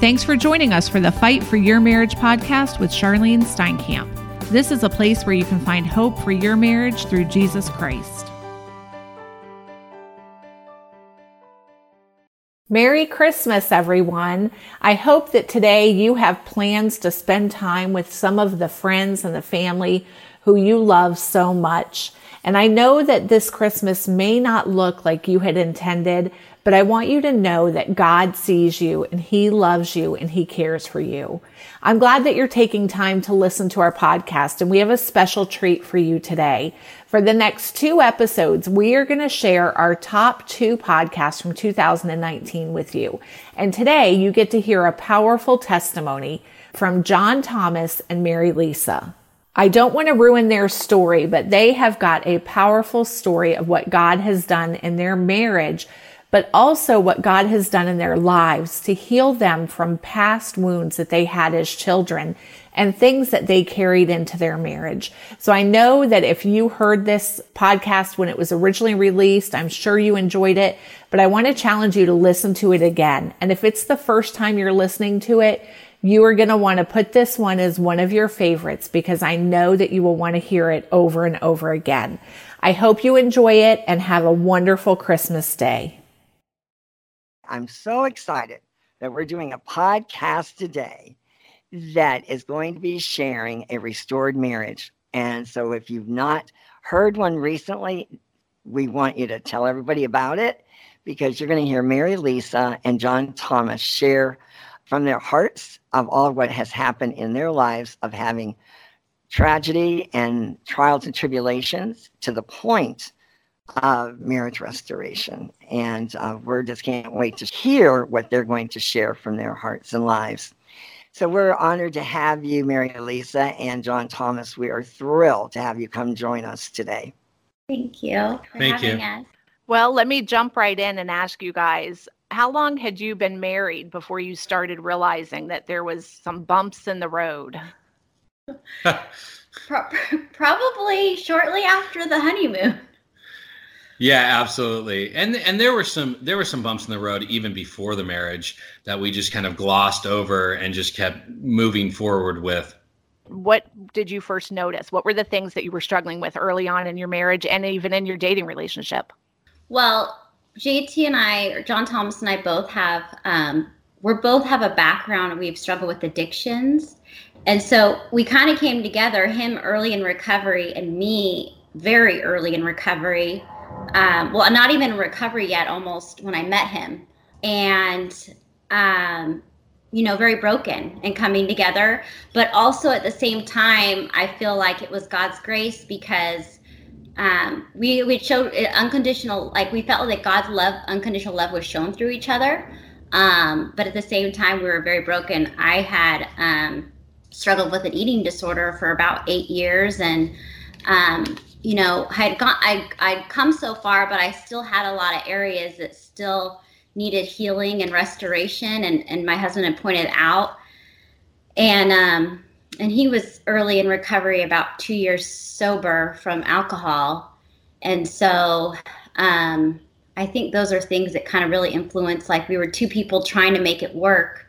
Thanks for joining us for the Fight for Your Marriage podcast with Charlyne Steinkamp. This is a place where you can find hope for your marriage through Jesus Christ. Merry Christmas, everyone. I hope that today you have plans to spend time with some of the friends and the family who you love so much. And I know that this Christmas may not look like you had intended, but I want you to know that God sees you and He loves you and He cares for you. I'm glad that you're taking time to listen to our podcast and we have a special treat for you today. For the next two episodes, we are going to share our top two podcasts from 2019 with you. And today you get to hear a powerful testimony from John Thomas and Mary Lisa. I don't want to ruin their story, but they have got a powerful story of what God has done in their marriage but also what God has done in their lives to heal them from past wounds that they had as children and things that they carried into their marriage. So I know that if you heard this podcast when it was originally released, I'm sure you enjoyed it, but I want to challenge you to listen to it again. And if it's the first time you're listening to it, you are going to want to put this one as one of your favorites because I know that you will want to hear it over and over again. I hope you enjoy it and have a wonderful Christmas day. I'm so excited that we're doing a podcast today that is going to be sharing a restored marriage. And so if you've not heard one recently, we want you to tell everybody about it because you're going to hear Mary Lisa and John Thomas share from their hearts of all what has happened in their lives of having tragedy and trials and tribulations to the point of marriage restoration. And uh, we're just can't wait to hear what they're going to share from their hearts and lives. So we're honored to have you, Mary Lisa and John Thomas. We are thrilled to have you come join us today. Thank you for Thank having you. us. Well, let me jump right in and ask you guys how long had you been married before you started realizing that there was some bumps in the road? Pro- probably shortly after the honeymoon. Yeah, absolutely. And and there were some there were some bumps in the road even before the marriage that we just kind of glossed over and just kept moving forward with. What did you first notice? What were the things that you were struggling with early on in your marriage and even in your dating relationship? Well, JT and I, or John Thomas and I both have um, we're both have a background we've struggled with addictions. And so we kind of came together, him early in recovery and me very early in recovery um, well, not even recovery yet, almost when I met him. And, um, you know, very broken and coming together. But also at the same time, I feel like it was God's grace because um, we, we showed unconditional, like we felt like God's love, unconditional love was shown through each other. Um, but at the same time, we were very broken. I had um, struggled with an eating disorder for about eight years and, um, you know, I had gone, I, I'd come so far, but I still had a lot of areas that still needed healing and restoration. And, and my husband had pointed out, and, um, and he was early in recovery, about two years sober from alcohol. And so, um, I think those are things that kind of really influence, like we were two people trying to make it work,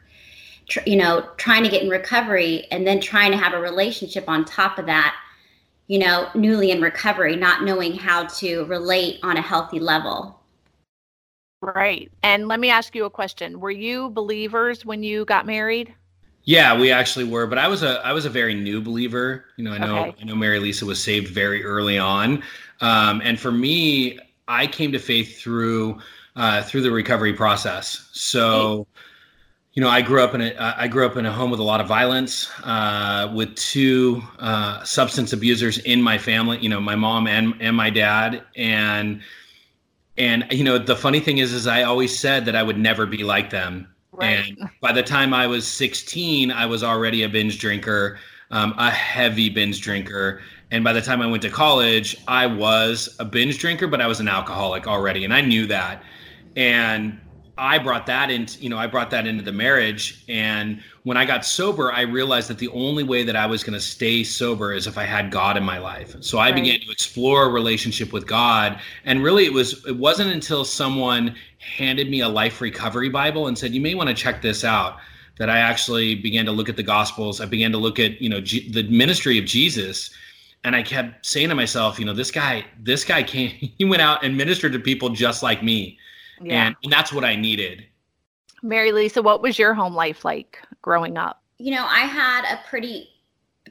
tr- you know, trying to get in recovery and then trying to have a relationship on top of that you know, newly in recovery, not knowing how to relate on a healthy level. Right. And let me ask you a question. Were you believers when you got married? Yeah, we actually were, but I was a I was a very new believer. You know, I know okay. I know Mary Lisa was saved very early on, um, and for me, I came to faith through uh, through the recovery process. So you know, I grew up in a I grew up in a home with a lot of violence, uh, with two uh, substance abusers in my family. You know, my mom and and my dad, and and you know, the funny thing is, is I always said that I would never be like them. Right. And by the time I was 16, I was already a binge drinker, um, a heavy binge drinker. And by the time I went to college, I was a binge drinker, but I was an alcoholic already, and I knew that. And I brought that into, you know, I brought that into the marriage. And when I got sober, I realized that the only way that I was going to stay sober is if I had God in my life. So I right. began to explore a relationship with God. And really it was, it wasn't until someone handed me a life recovery Bible and said, you may want to check this out that I actually began to look at the Gospels. I began to look at you know G- the ministry of Jesus, and I kept saying to myself, you know, this guy, this guy came, he went out and ministered to people just like me, yeah. and, and that's what I needed. Mary Lisa, what was your home life like growing up? You know, I had a pretty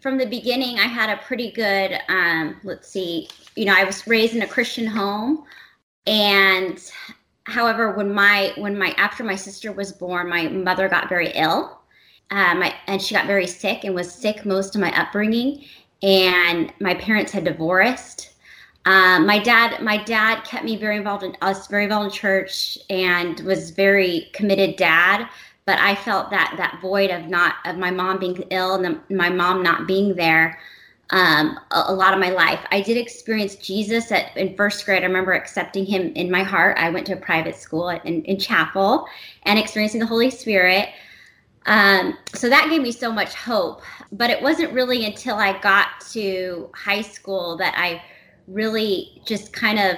from the beginning. I had a pretty good. Um, let's see. You know, I was raised in a Christian home, and however, when my when my after my sister was born, my mother got very ill. Um, I, and she got very sick and was sick most of my upbringing. And my parents had divorced. Um, my dad, my dad kept me very involved in us, very involved in church, and was very committed dad. But I felt that that void of not of my mom being ill and the, my mom not being there um, a, a, lot of my life. I did experience Jesus at, in first grade. I remember accepting him in my heart. I went to a private school in, in chapel and experiencing the Holy Spirit. Um, so that gave me so much hope. But it wasn't really until I got to high school that I really just kind of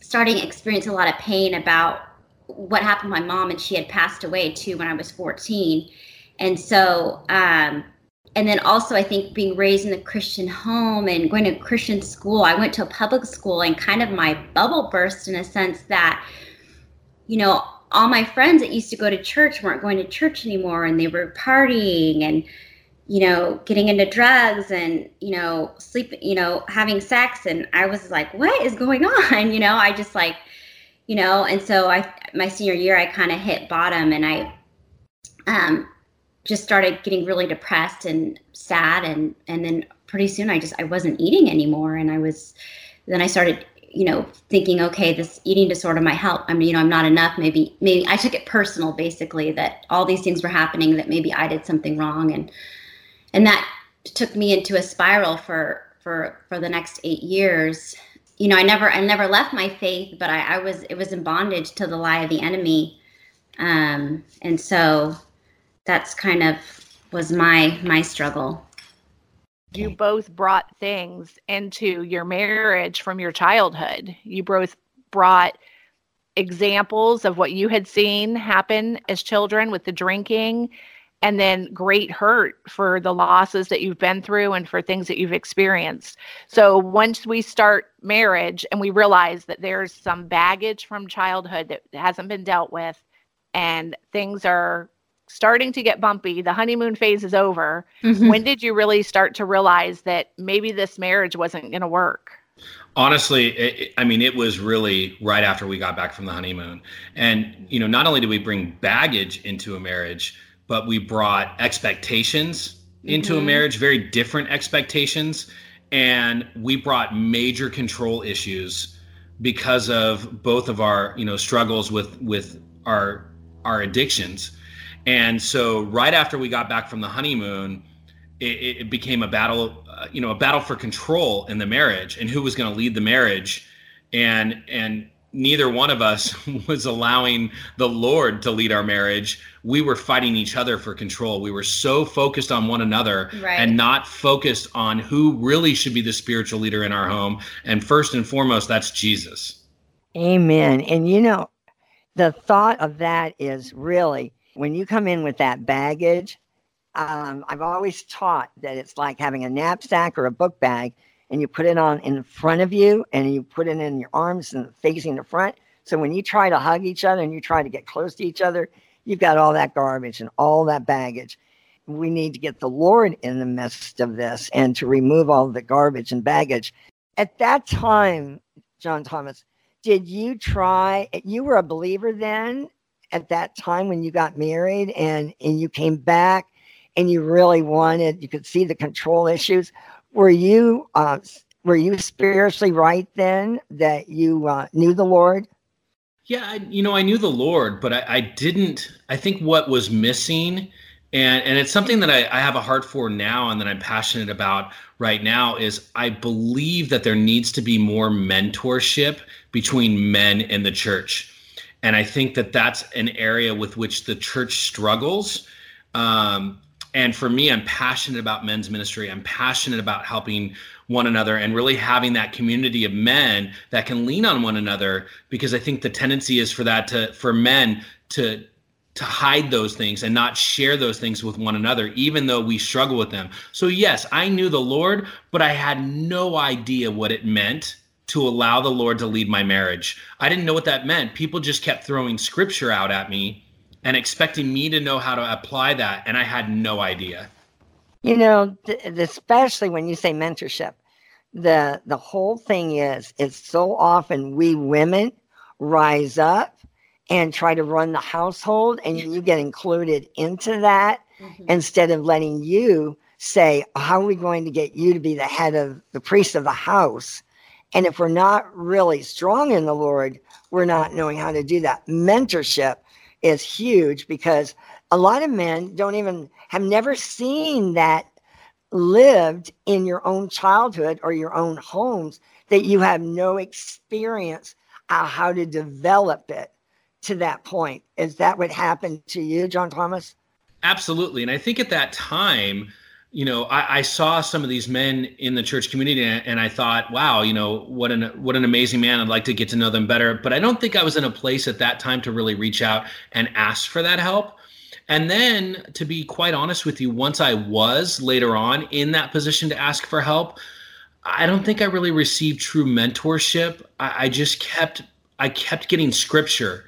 starting to experience a lot of pain about what happened to my mom. And she had passed away too when I was 14. And so, um, and then also I think being raised in a Christian home and going to Christian school, I went to a public school and kind of my bubble burst in a sense that, you know, all my friends that used to go to church weren't going to church anymore and they were partying and, you know, getting into drugs and, you know, sleep, you know, having sex. And I was like, what is going on? You know, I just like, you know, and so I, my senior year, I kind of hit bottom and I, um, just started getting really depressed and sad. And and then pretty soon I just I wasn't eating anymore. And I was then I started you know thinking okay this eating disorder might help. I mean you know I'm not enough. Maybe maybe I took it personal basically that all these things were happening that maybe I did something wrong. And and that took me into a spiral for for for the next 8 years. You know I never I never left my faith but I, I was it was in bondage to the lie of the enemy. Um and so that's kind of was my my struggle. You both brought things into your marriage from your childhood. You both brought examples of what you had seen happen as children with the drinking and then great hurt for the losses that you've been through and for things that you've experienced. So once we start marriage and we realize that there's some baggage from childhood that hasn't been dealt with and things are starting to get bumpy, the honeymoon phase is over. Mm-hmm. When did you really start to realize that maybe this marriage wasn't going to work? Honestly, it, I mean, it was really right after we got back from the honeymoon. And, you know, not only did we bring baggage into a marriage, but we brought expectations mm-hmm. into a mm-hmm. marriage, very different expectations. And we brought major control issues because of both of our, you know, struggles with, with our, our addictions and so right after we got back from the honeymoon, it, it became a battle, uh, you know, a battle for control in the marriage and who was going to lead the marriage. And and neither one of us was allowing the Lord to lead our marriage. We were fighting each other for control. We were so focused on one another right. and not focused on who really should be the spiritual leader in our home. And first and foremost, that's Jesus. Amen. And you know, the thought of that is really when you come in with that baggage, um, I've always taught that it's like having a knapsack or a book bag, and you put it on in front of you, and you put it in your arms and facing the front. So when you try to hug each other and you try to get close to each other, you've got all that garbage and all that baggage. We need to get the Lord in the midst of this and to remove all the garbage and baggage. At that time, John Thomas, did you try? You were a believer then, at that time when you got married and and you came back and you really wanted you could see the control issues were you uh, were you spiritually right then that you uh, knew the lord yeah I, you know i knew the lord but I, I, didn't i think what was missing and and it's something that I, I have a heart for now and that i'm passionate about right now is i believe that there needs to be more mentorship between men in the church and I think that that's an area with which the church struggles. Um, and for me, I'm passionate about men's ministry. I'm passionate about helping one another and really having that community of men that can lean on one another because I think the tendency is for that to for men to to hide those things and not share those things with one another, even though we struggle with them. So, yes, I knew the Lord, but I had no idea what it meant to allow the Lord to lead my marriage. I didn't know what that meant. People just kept throwing scripture out at me and expecting me to know how to apply that. And I had no idea. You know, th- especially when you say mentorship, the the whole thing is is so often we women rise up and try to run the household and you get included into that mm-hmm. instead of letting you say how are we going to get you to be the head of the priest of the house and if we're not really strong in the lord we're not knowing how to do that mentorship is huge because a lot of men don't even have never seen that lived in your own childhood or your own homes that you have no experience of how to develop it to that point. Is that what happened to you, John Thomas? Absolutely. And I think at that time, you know, I, I, saw some of these men in the church community, and I thought, wow, you know, what an what an amazing man. I'd like to get to know them better. But I don't think I was in a place at that time to really reach out and ask for that help. And then, to be quite honest with you, once I was later on in that position to ask for help, I don't think I really received true mentorship. I, I just kept I kept getting scripture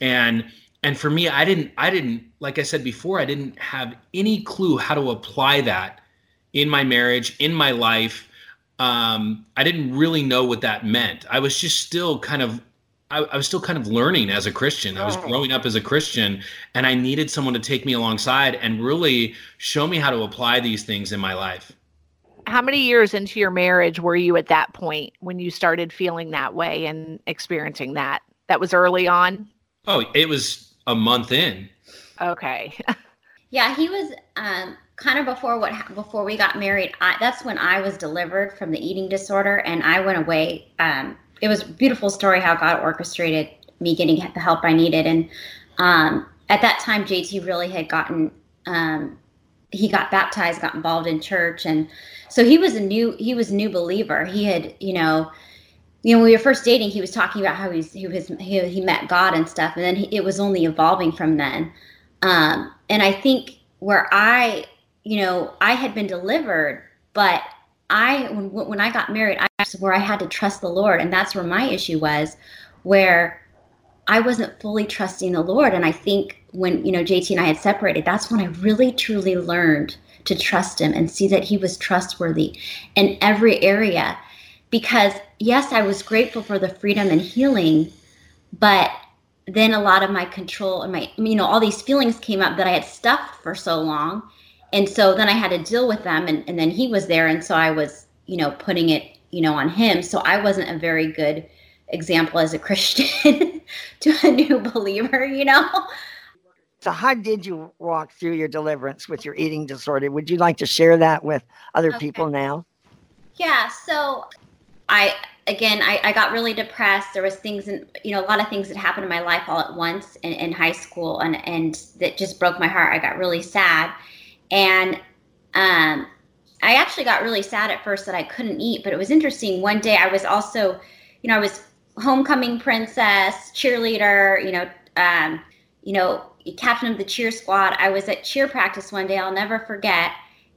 and and for me i didn't i didn't like i said before i didn't have any clue how to apply that in my marriage in my life. Um, i didn't really know what that meant. I was just still kind of I, I was still kind of learning as a christian. I was growing up as a christian and i needed someone to take me alongside and really show me how to apply these things in my life. How many years into your marriage were you at that point when you started feeling that way and experiencing that? That was early on? Oh, it was a month in. Okay. yeah, he was um, kind of before what before we got married. I, that's when I was delivered from the eating disorder, and I went away. Um, it was a beautiful story how God orchestrated me getting the help I needed, and um, at that time, JT really had gotten. Um, he got baptized, got involved in church, and so he was a new he was a new believer. He had you know you know, when we were first dating, he was talking about how he's he was he, he met God and stuff, and then he, it was only evolving from then. Um, and I think where I, you know, I had been delivered, but I when when I got married, I where I had to trust the Lord, and that's where my issue was, where I wasn't fully trusting the Lord. And I think when you know JT and I had separated, that's when I really truly learned to trust Him and see that He was trustworthy in every area because yes, I was grateful for the freedom and healing, but then a lot of my control and my you know all these feelings came up that I had stuffed for so long. And so then I had to deal with them and, and then he was there and so I was, you know, putting it, you know, on him. So I wasn't a very good example as a Christian to a new believer, you know. So, how did you walk through your deliverance with your eating disorder? Would you like to share that with other okay. people now? Yeah. So, I again I, I got really depressed. There was things and you know a lot of things that happened in my life all at once in, in high school and and that just broke my heart. I got really sad. And um i actually got really sad at first that i couldn't eat but it was interesting. One day i was also you know i was homecoming princess cheerleader you know um you know captain of the cheer squad. I was at cheer practice one day i'll never forget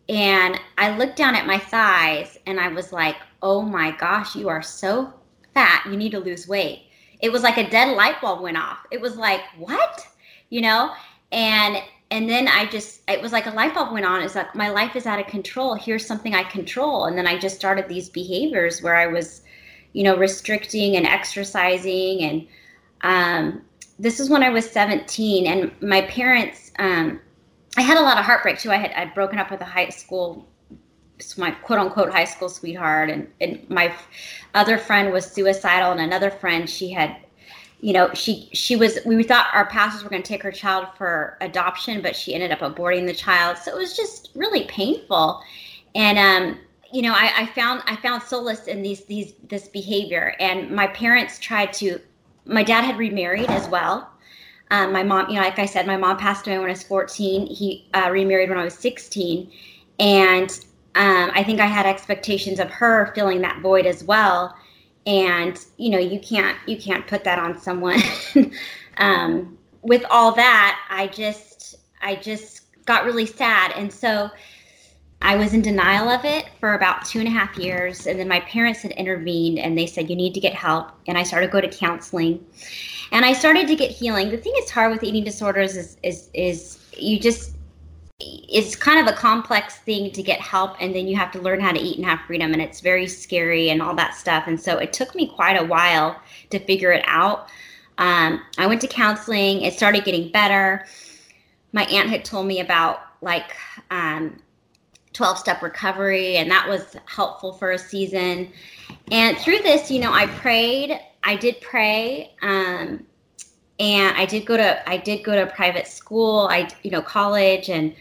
and i looked down at my thighs and i was like oh my gosh, you are so fat. You need to lose weight. It was like a dead light bulb went off. It was like, what? You know? And and then I just it was like a light bulb went on. It's like my life is out of control. Here's something I control. And then I just started these behaviors where I was, you know, restricting and exercising and um this is when I was 17 and my parents um I had a lot of heartbreak too. I had I'd broken up with a high school my quote unquote high school sweetheart and, and my other friend was suicidal and another friend she had you know she she was we thought our pastors were going to take her child for adoption but she ended up aborting the child. So it was just really painful. And um you know I, I found i found solace in these these this behavior. And my parents tried to my dad had remarried as well um, my mom you know like i said my mom passed away when i was 14 he uh, remarried when i was 16 and um, I think I had expectations of her filling that void as well. And you know, you can't you can't put that on someone. um, with all that, I just I just got really sad, and so I was in denial of it for about two and a half years, and then my parents had intervened, and they said you need to get help, and I started to go to counseling, and I started to get healing. The thing that's hard with eating disorders is is is you just it's kind of a complex thing to get help and then you have to learn how to eat and have freedom and it's very scary and all that stuff. And so it took me quite a while to figure it out. Um, i went to counseling. It started getting better. My aunt had told me about like um, 12 step recovery and that was helpful for a season and through this you know i prayed i did pray um, and I did go to I did go to private school, I you know college, and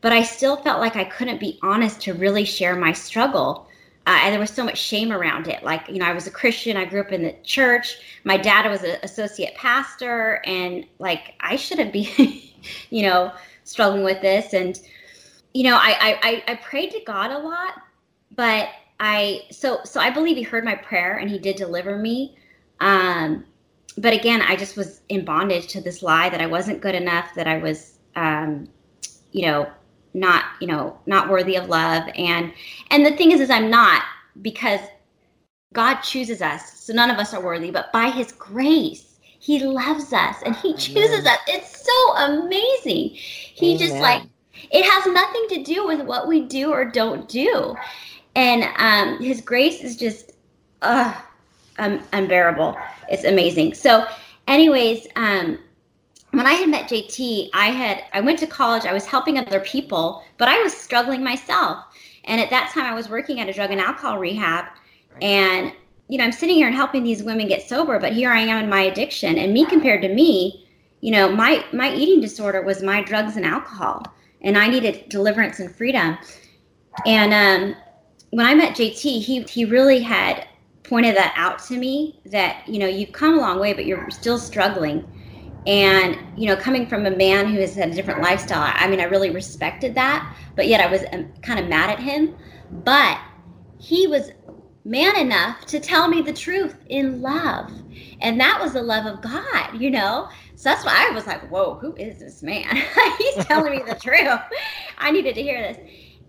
but I still felt like I couldn't be honest to really share my struggle. Uh, and there was so much shame around it. Like, you know, I was a Christian. I grew up in the church. My dad was an associate pastor, and like, I shouldn't be, you know, struggling with this. And, you know, I, I I prayed to God a lot, but I so so I believe He heard my prayer and He did deliver me. Um, but again, I just was in bondage to this lie that I wasn't good enough, that I was, um, you know, not, you know, not worthy of love. And and the thing is, is I'm not because God chooses us, so none of us are worthy. But by His grace, He loves us and He chooses us. It's so amazing. He Amen. just like it has nothing to do with what we do or don't do, and um, His grace is just, uh, um, unbearable. It's amazing. So, anyways, um, when I had met JT, I had I went to college. I was helping other people, but I was struggling myself. And at that time, I was working at a drug and alcohol rehab, and you know, I'm sitting here and helping these women get sober, but here I am in my addiction. And me compared to me, you know, my my eating disorder was my drugs and alcohol, and I needed deliverance and freedom. And um, when I met JT, he he really had pointed that out to me that you know you've come a long way but you're still struggling. And you know coming from a man who has had a different lifestyle i mean i really respected that but yet i was um, kind of mad at him. But he was man enough to tell me the truth in love. And that was the love of god you know so that's why i was like whoa who is this man he's telling me the truth i needed to hear this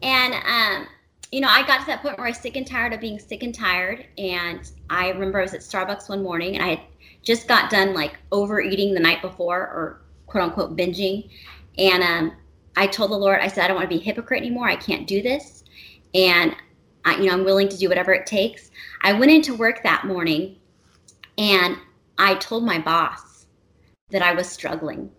and um you know, I got to that point where I was sick and tired of being sick and tired. And I remember I was at Starbucks one morning and I had just got done like overeating the night before or quote unquote binging. And um, I told the Lord, I said, I don't want to be a hypocrite anymore. I can't do this. And, I, you know, I'm willing to do whatever it takes. I went into work that morning and I told my boss that I was struggling.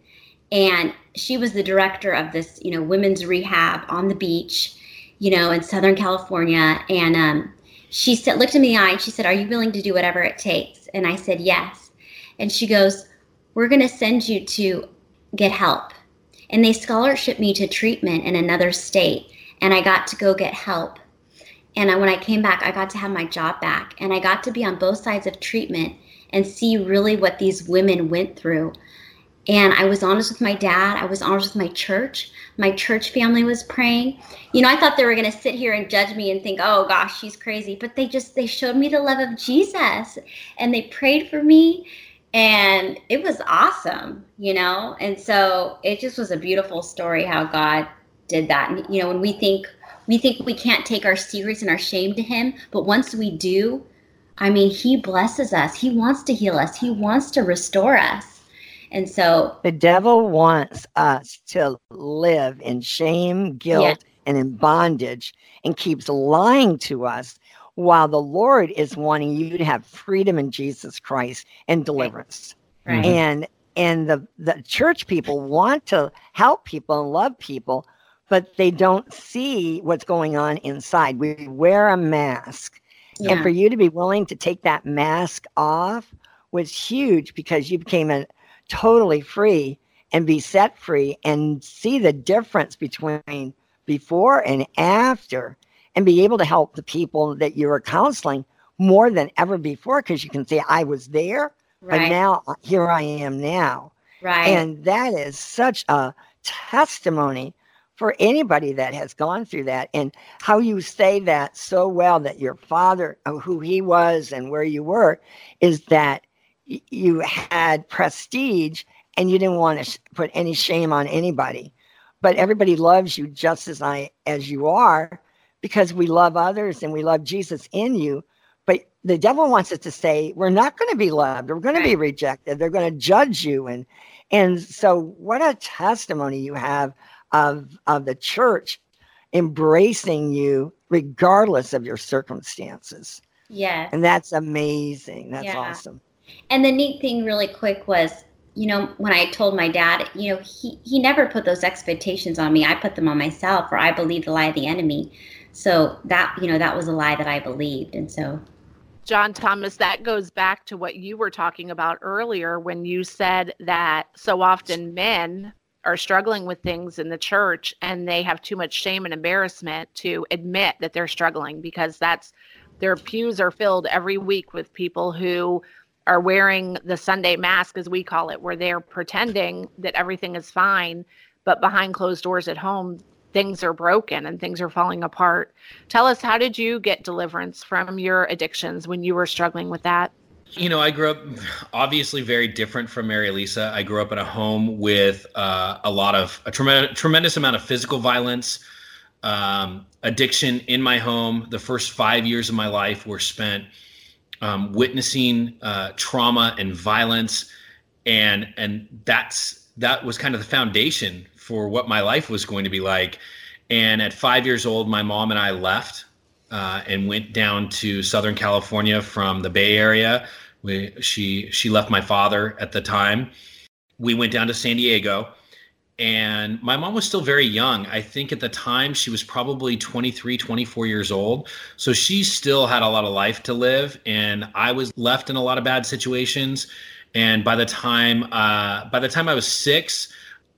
And she was the director of this, you know, women's rehab on the beach you know, in Southern California. And um, she said, looked me in the eye and she said, Are you willing to do whatever it takes? And I said, Yes. And she goes, We're going to send you to get help. And they scholarship me to treatment in another state. And I got to go get help. And when I came back, I got to have my job back. And I got to be on both sides of treatment and see really what these women went through. And I was honest with my dad. I was honest with my church my church family was praying. You know, I thought they were going to sit here and judge me and think, "Oh gosh, she's crazy." But they just they showed me the love of Jesus and they prayed for me and it was awesome, you know? And so it just was a beautiful story how God did that. And you know, when we think we think we can't take our secrets and our shame to him, but once we do, I mean, he blesses us. He wants to heal us. He wants to restore us. And so the devil wants us to live in shame, guilt, yeah. and in bondage and keeps lying to us while the Lord is wanting you to have freedom in Jesus Christ and deliverance. Right. Right. And and the, the church people want to help people and love people, but they don't see what's going on inside. We wear a mask. Yeah. And for you to be willing to take that mask off was huge because you became a totally free and be set free and see the difference between before and after and be able to help the people that you are counseling more than ever before because you can say I was there right. but now uh, here I am now right and that is such a testimony for anybody that has gone through that and how you say that so well that your father uh, who he was and where you were is that you had prestige and you didn't want to sh- put any shame on anybody. But everybody loves you just as I as you are because we love others and we love Jesus in you. But the devil wants us to say we're not going to be loved. We're going to be rejected. They're going to judge you and and so what a testimony you have of of the church embracing you regardless of your circumstances. Yeah. And that's amazing. That's yeah. awesome. And the neat thing really quick was you know, when I told my dad, you know, he, he never put those expectations on me. I put them on myself, or I believed the lie of the enemy. So that, you know, that was a lie that I believed. And so. John Thomas, that goes back to what you were talking about earlier when you said that so often men are struggling with things in the church and they have too much shame and embarrassment to admit that they're struggling because that's their pews are filled every week with people who are wearing the Sunday mask, as we call it, where they're pretending that everything is fine, but behind closed doors at home, things are broken and things are falling apart. Tell us, how did you get deliverance from your addictions when you were struggling with that? You know, I grew up obviously very different from Mary Lisa. I grew up in a home with uh, a lot of a tremendous, tremendous amount of physical violence, um, addiction in my home. The first five years of my life were spent um, witnessing uh, trauma and violence, and and that's that was kind of the foundation for what my life was going to be like. And at five years old, my mom and I left uh, and went down to Southern California from the Bay Area. We, she she left my father at the time. We went down to San Diego and my mom was still very young i think at the time she was probably 23 24 years old so she still had a lot of life to live and i was left in a lot of bad situations and by the time uh, by the time i was six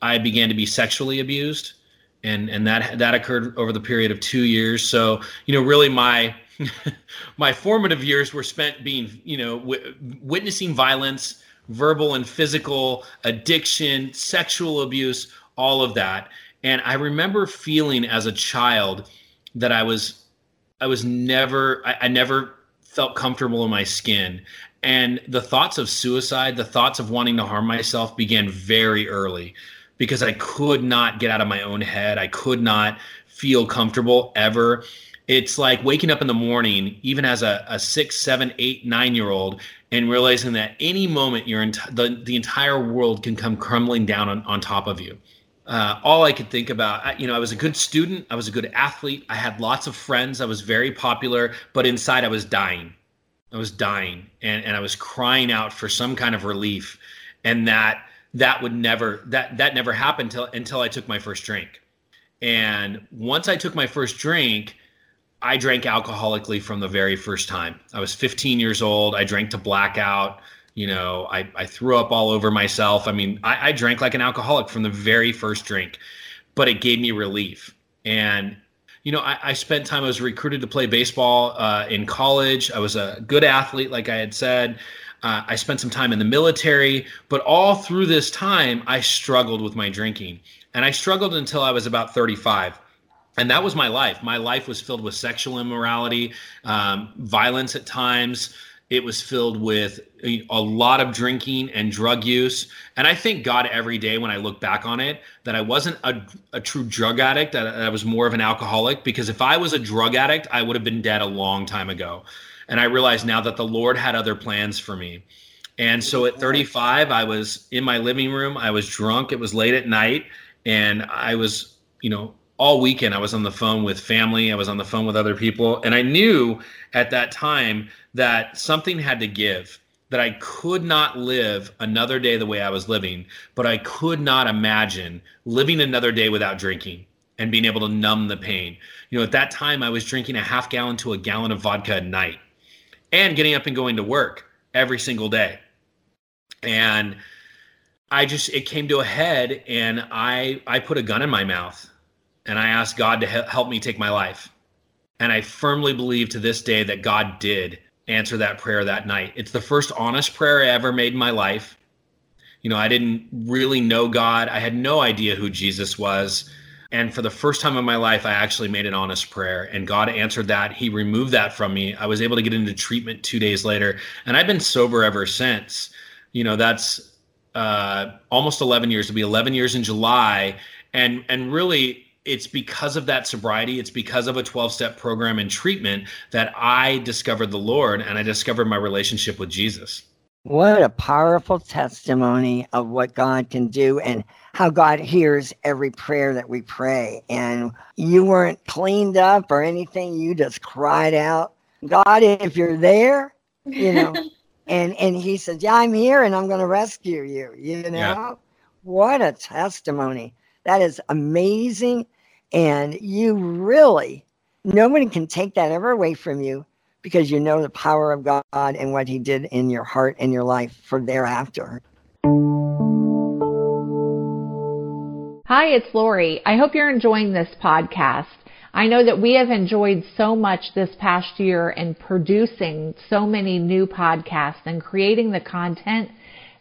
i began to be sexually abused and and that that occurred over the period of two years so you know really my my formative years were spent being you know w- witnessing violence verbal and physical addiction, sexual abuse, all of that. And I remember feeling as a child that I was I was never I, I never felt comfortable in my skin. And the thoughts of suicide, the thoughts of wanting to harm myself began very early because I could not get out of my own head. I could not feel comfortable ever. It's like waking up in the morning, even as a, a six, seven, eight, nine year old, and realizing that any moment you're in the, the entire world can come crumbling down on, on top of you. Uh, all I could think about, I, you know, I was a good student, I was a good athlete, I had lots of friends, I was very popular, but inside I was dying. I was dying and, and I was crying out for some kind of relief. And that that would never that that never happened until until I took my first drink. And once I took my first drink, I drank alcoholically from the very first time. I was 15 years old. I drank to blackout. You know, I, I threw up all over myself. I mean, I, I drank like an alcoholic from the very first drink, but it gave me relief. And, you know, I, I spent time, I was recruited to play baseball uh, in college. I was a good athlete, like I had said. Uh, I spent some time in the military, but all through this time, I struggled with my drinking. And I struggled until I was about 35 and that was my life. My life was filled with sexual immorality, um, violence at times. It was filled with a lot of drinking and drug use. And I thank God every day when I look back on it that I wasn't a, a true drug addict, that I was more of an alcoholic. Because if I was a drug addict, I would have been dead a long time ago. And I realized now that the Lord had other plans for me. And so at 35, I was in my living room. I was drunk. It was late at night. And I was, you know, all weekend I was on the phone with family, I was on the phone with other people, and I knew at that time that something had to give. That I could not live another day the way I was living, but I could not imagine living another day without drinking and being able to numb the pain. You know, at that time I was drinking a half gallon to a gallon of vodka a night and getting up and going to work every single day. And I just it came to a head and I I put a gun in my mouth and I asked God to help me take my life. And I firmly believe to this day that God did answer that prayer that night. It's the first honest prayer I ever made in my life. You know, I didn't really know God, I had no idea who Jesus was. And for the first time in my life, I actually made an honest prayer, and God answered that. He removed that from me. I was able to get into treatment two days later, and I've been sober ever since. You know, that's uh, almost 11 years. It'll be 11 years in July, and and really it's because of that sobriety it's because of a 12 step program and treatment that i discovered the lord and i discovered my relationship with jesus what a powerful testimony of what god can do and how god hears every prayer that we pray. And you weren't cleaned up or anything. You just cried out god if you're there you know. And and he said yeah i'm here and i'm going to rescue you you know? Yeah. what a testimony. That is amazing. And you really, nobody can take that ever away from you because you know the power of God and what He did in your heart and your life for thereafter. Hi, it's Lori. I hope you're enjoying this podcast. I know that we have enjoyed so much this past year in producing so many new podcasts and creating the content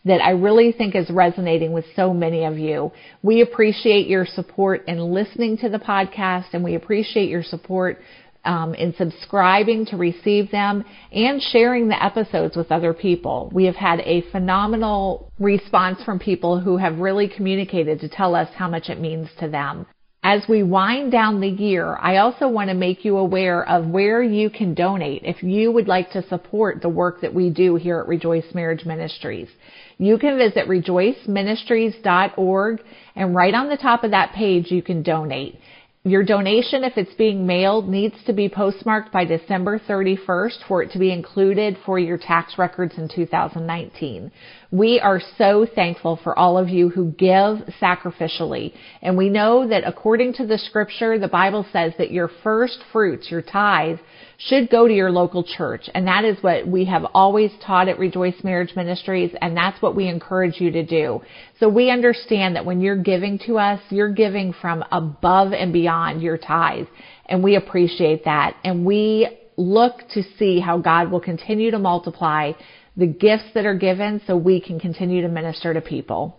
that I really think is resonating with so many of you. We appreciate your support in listening to the podcast and we appreciate your support um, in subscribing to receive them and sharing the episodes with other people. We have had a phenomenal response from people who have really communicated to tell us how much it means to them. As we wind down the year, I also want to make you aware of where you can donate if you would like to support the work that we do here at Rejoice Marriage Ministries. You can visit rejoiceministries.org and right on the top of that page you can donate. Your donation, if it's being mailed, needs to be postmarked by December 31st for it to be included for your tax records in 2019. We are so thankful for all of you who give sacrificially. And we know that according to the scripture, the Bible says that your first fruits, your tithe, should go to your local church. And that is what we have always taught at Rejoice Marriage Ministries, and that's what we encourage you to do. So we understand that when you're giving to us, you're giving from above and beyond your tithe. And we appreciate that. And we look to see how God will continue to multiply the gifts that are given so we can continue to minister to people.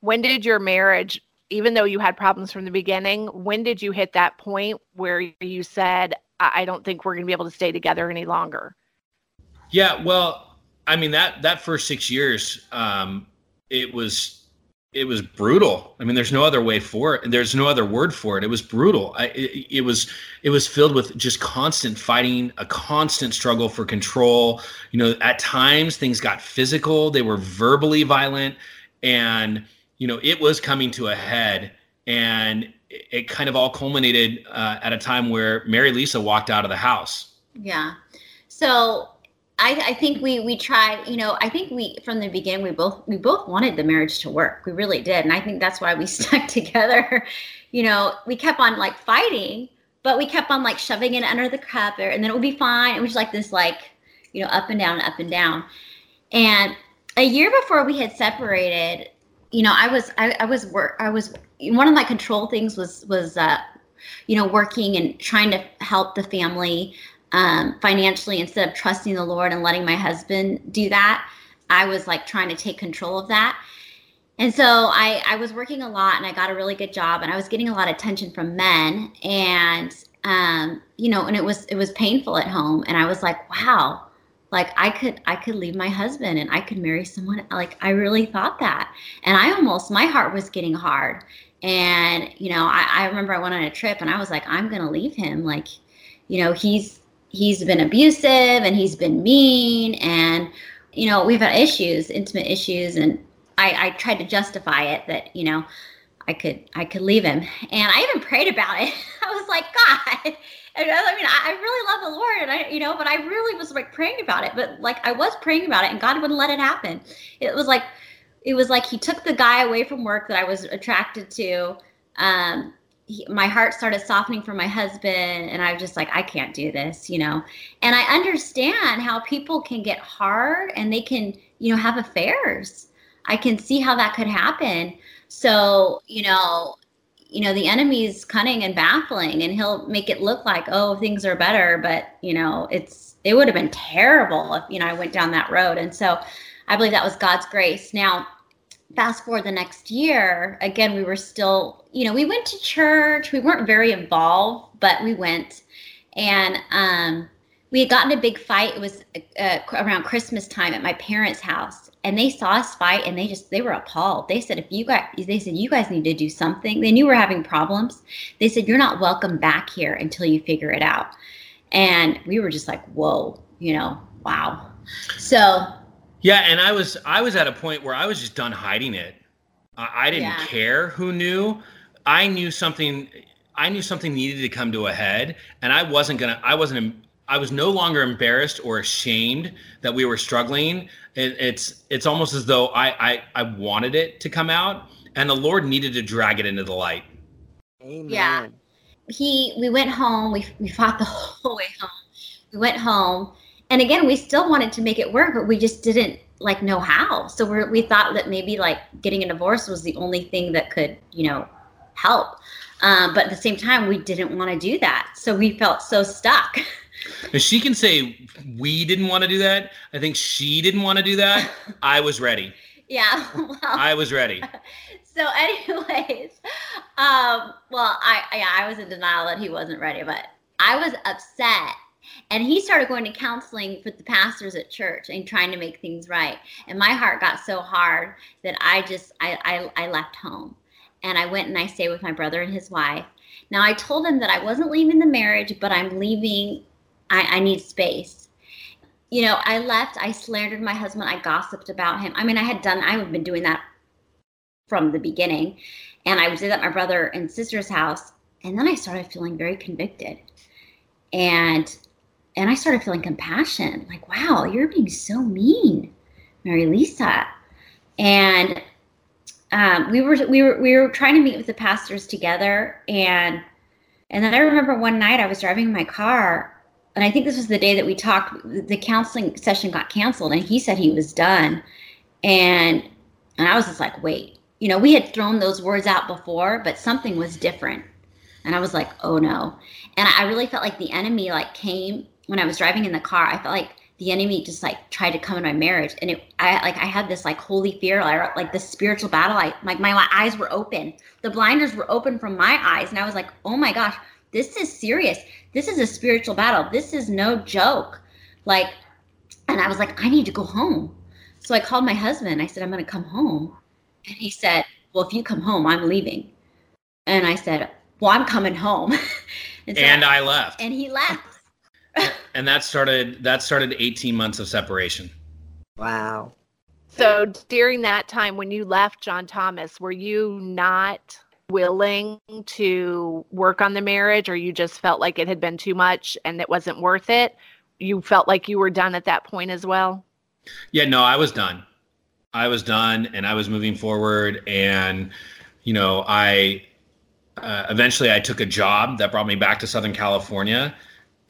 When did your marriage even though you had problems from the beginning, when did you hit that point where you said, I don't think we're going to be able to stay together any longer? Yeah, well, I mean that that first six years, um, it was it was brutal. I mean, there's no other way for it. And there's no other word for it. It was brutal. I, it, it was it was filled with just constant fighting, a constant struggle for control. You know, at times things got physical. They were verbally violent, and you know, it was coming to a head, and it kind of all culminated uh, at a time where Mary Lisa walked out of the house. Yeah. So I, I, think we we tried. You know, I think we from the beginning we both we both wanted the marriage to work. We really did, and I think that's why we stuck together. You know, we kept on like fighting, but we kept on like shoving it under the cup, and then it would be fine. It was like this like you know up and down, up and down. And a year before we had separated, you know, I was I, I was work I was one of my control things was was uh, you know working and trying to help the family um, financially instead of trusting the Lord and letting my husband do that. I was like trying to take control of that. And so I, I was working a lot and I got a really good job and I was getting a lot of attention from men and um, you know, and it was it was painful at home and I was like, wow, like i could i could leave my husband and i could marry someone like i really thought that. And i almost my heart was getting hard. And you know i, I remember i went on a trip and i was like i'm gonna leave him. Like you know he's he's been abusive and he's been mean and you know we've had issues intimate issues and i i tried to justify it that you know i could i could leave him. And i even prayed about it. I was like god and I mean, I really love the Lord, and I, you know, but I really was like praying about it. But like, I was praying about it, and God wouldn't let it happen. It was like, it was like He took the guy away from work that I was attracted to. Um, he, my heart started softening for my husband, and I was just like, I can't do this, you know. And I understand how people can get hard, and they can, you know, have affairs. I can see how that could happen. So, you know, you know the enemy's cunning and baffling and he'll make it look like oh things are better but you know it's it would have been terrible if you know i went down that road. And so i believe that was god's grace. Now fast forward the next year again we were still you know we went to church. We weren't very involved but we went. And um we had gotten a big fight. It was uh, around Christmas time at my parents' house, and they saw us fight, and they just they were appalled. They said, "If you guys," they said, "You guys need to do something." They knew we are having problems. They said, "You're not welcome back here until you figure it out." And we were just like, "Whoa," you know, wow. So. Yeah, and I was I was at a point where I was just done hiding it. I, I didn't yeah. care who knew. I knew something. I knew something needed to come to a head, and I wasn't gonna. I wasn't I was no longer embarrassed or ashamed that we were struggling. It, it's it's almost as though I, I I wanted it to come out, and the Lord needed to drag it into the light. Amen. Yeah. He we went home. We we fought the whole way home. We went home, and again we still wanted to make it work, but we just didn't like know how. So we we thought that maybe like getting a divorce was the only thing that could you know help. Um, but at the same time, we didn't want to do that. So we felt so stuck. And she can say we didn't want to do that. I think she didn't want to do that. I was ready. Yeah. Well, I was ready. So, anyways, um, well, I yeah, I was in denial that he wasn't ready, but I was upset. And he started going to counseling with the pastors at church and trying to make things right. And my heart got so hard that I just I, I, I left home and I went and I stayed with my brother and his wife. Now I told him that I wasn't leaving the marriage, but I'm leaving I, I need space. You know, I left, I slandered my husband, I gossiped about him. I mean, I had done, I had been doing that from the beginning. And I was at my brother and sister's house. And then I started feeling very convicted. And and I started feeling compassion. Like, wow, you're being so mean, Mary Lisa. And um, we were we were we were trying to meet with the pastors together and and then I remember one night I was driving my car and I think this was the day that we talked. The counseling session got canceled, and he said he was done, and and I was just like, wait, you know, we had thrown those words out before, but something was different, and I was like, oh no, and I really felt like the enemy like came when I was driving in the car. I felt like the enemy just like tried to come in my marriage, and it, I like I had this like holy fear, like, like the spiritual battle. I like my, my eyes were open, the blinders were open from my eyes, and I was like, oh my gosh this is serious. This is a spiritual battle. This is no joke. Like, and I was like, I need to go home. So I called my husband. I said, I'm going to come home. And he said, Well, if you come home, I'm leaving. And I said, Well, I'm coming home. and, so and I, I left. And he left. and that started that started 18 months of separation. Wow. So during that time when you left John Thomas, were you not willing to work on the marriage or you just felt like it had been too much and it wasn't worth it? You felt like you were done at that point as well? Yeah, no, I was done. I was done and I was moving forward and you know, I uh, eventually I took a job that brought me back to Southern California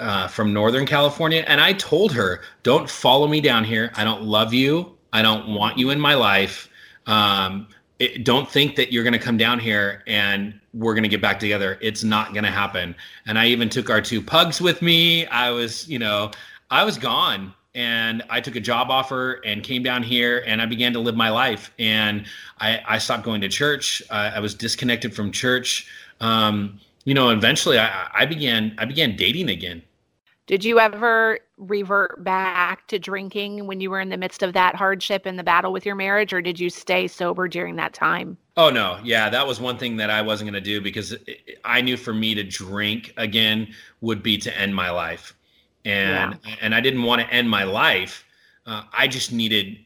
uh, from Northern California. And I told her, don't follow me down here. I don't love you. I don't want you in my life. Um, it, don't think that you're going to come down here and we're going to get back together. It's not going to happen. And I even took our two pugs with me. I was, you know, I was gone and I took a job offer and came down here and I began to live my life. And I, I stopped going to church. Uh, I was disconnected from church. Um, you know, eventually I, I began, I began dating again. Did you ever revert back to drinking when you were in the midst of that hardship and the battle with your marriage, or did you stay sober during that time? Oh, no. Yeah, that was one thing that I wasn't going to do because I knew for me to drink again would be to end my life. And, yeah. and I didn't want to end my life. Uh, I just needed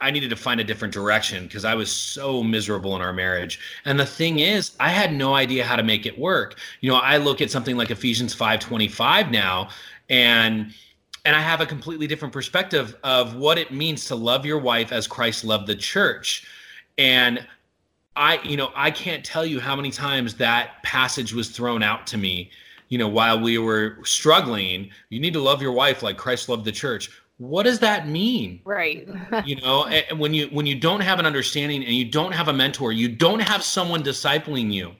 I needed to find a different direction because I was so miserable in our marriage. And the thing is, I had no idea how to make it work. You know, I look at something like Ephesians 5:25 now and and I have a completely different perspective of what it means to love your wife as Christ loved the church. And I, you know, I can't tell you how many times that passage was thrown out to me, you know, while we were struggling. You need to love your wife like Christ loved the church what does that mean right you know and when you when you don't have an understanding and you don't have a mentor you don't have someone discipling you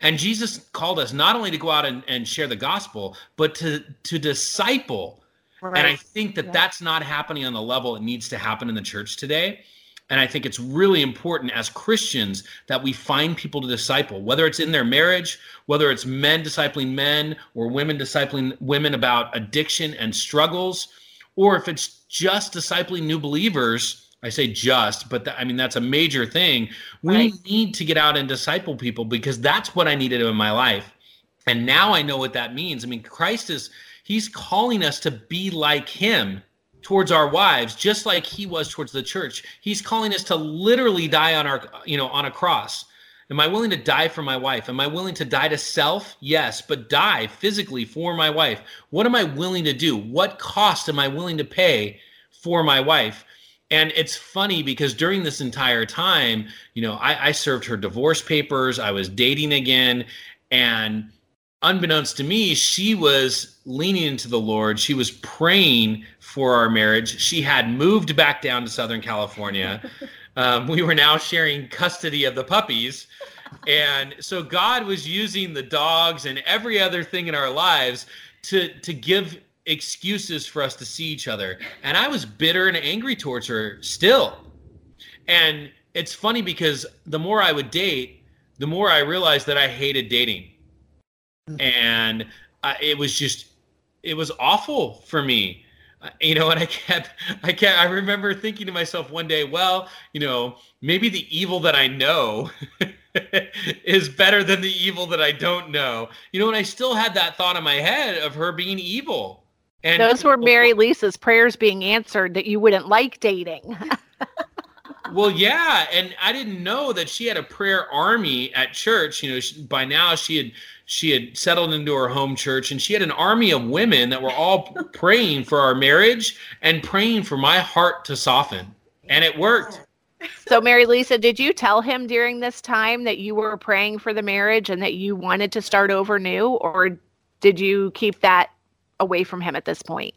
and jesus called us not only to go out and, and share the gospel but to to disciple right. and i think that yeah. that's not happening on the level it needs to happen in the church today And I think it's really important as Christians that we find people to disciple, whether it's in their marriage, whether it's men discipling men or women discipling women about addiction and struggles, or if it's just discipling new believers. I say just, but th- I mean, that's a major thing. We right. need to get out and disciple people because that's what I needed in my life. And now I know what that means. I mean, Christ is, he's calling us to be like him towards our wives just like he was towards the church. He's calling us to literally die on our you know on a cross. Am i willing to die for my wife? Am i willing to die to self? Yes but die physically for my wife. What am i willing to do? What cost am i willing to pay for my wife? And it's funny because during this entire time you know I, I served her divorce papers. I was dating again. And unbeknownst to me, she was leaning into the Lord. She was praying for our marriage. She had moved back down to Southern California. Um, we were now sharing custody of the puppies. And so God was using the dogs and every other thing in our lives to, to give excuses for us to see each other. And I was bitter and angry towards her still. And it's funny because the more I would date, the more I realized that I hated dating and uh, it was just it was awful for me. Uh, you know and i kept i kept i remember thinking to myself one day well you know maybe the evil that i know is better than the evil that i don't know. You know and i still had that thought in my head of her being evil. And those were mary lisa's prayers being answered that you wouldn't like dating well, yeah, and I didn't know that she had a prayer army at church. You know, she, by now she had she had settled into her home church, and she had an army of women that were all praying for our marriage and praying for my heart to soften, and it worked. So, Mary Lisa, did you tell him during this time that you were praying for the marriage and that you wanted to start over new, or did you keep that away from him at this point?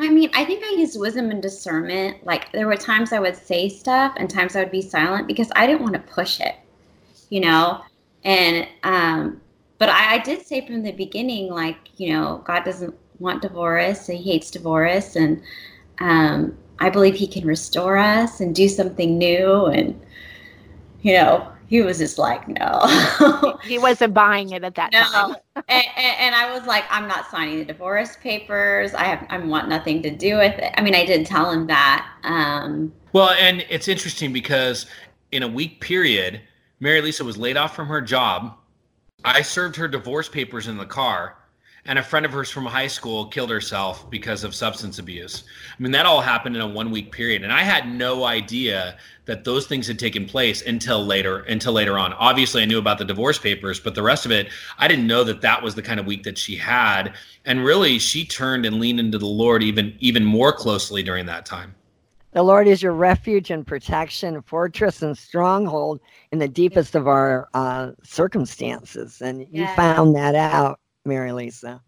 I mean, I think I used wisdom and discernment. Like there were times I would say stuff and times I would be silent because I didn't want to push it, you know. And um, but I, I did say from the beginning, like you know, God doesn't want divorce. He hates divorce, and um, I believe He can restore us and do something new. And you know, he was just like, no. he wasn't buying it at that no. time. and, and, and, I was like, I'm not signing the divorce papers. I have, I want nothing to do with it. I mean, I did tell him that. Um, well, and it's interesting because in a week period, Mary Lisa was laid off from her job. I served her divorce papers in the car and a friend of hers from high school killed herself because of substance abuse. I mean, that all happened in a one week period. And I had no idea that those things had taken place until later, until later on. Obviously, I knew about the divorce papers, but the rest of it, I didn't know that that was the kind of week that she had. And really, she turned and leaned into the Lord even, even more closely during that time. The Lord is your refuge and protection, fortress and stronghold in the deepest of our uh, circumstances. And you yeah. found that out Mary Lisa?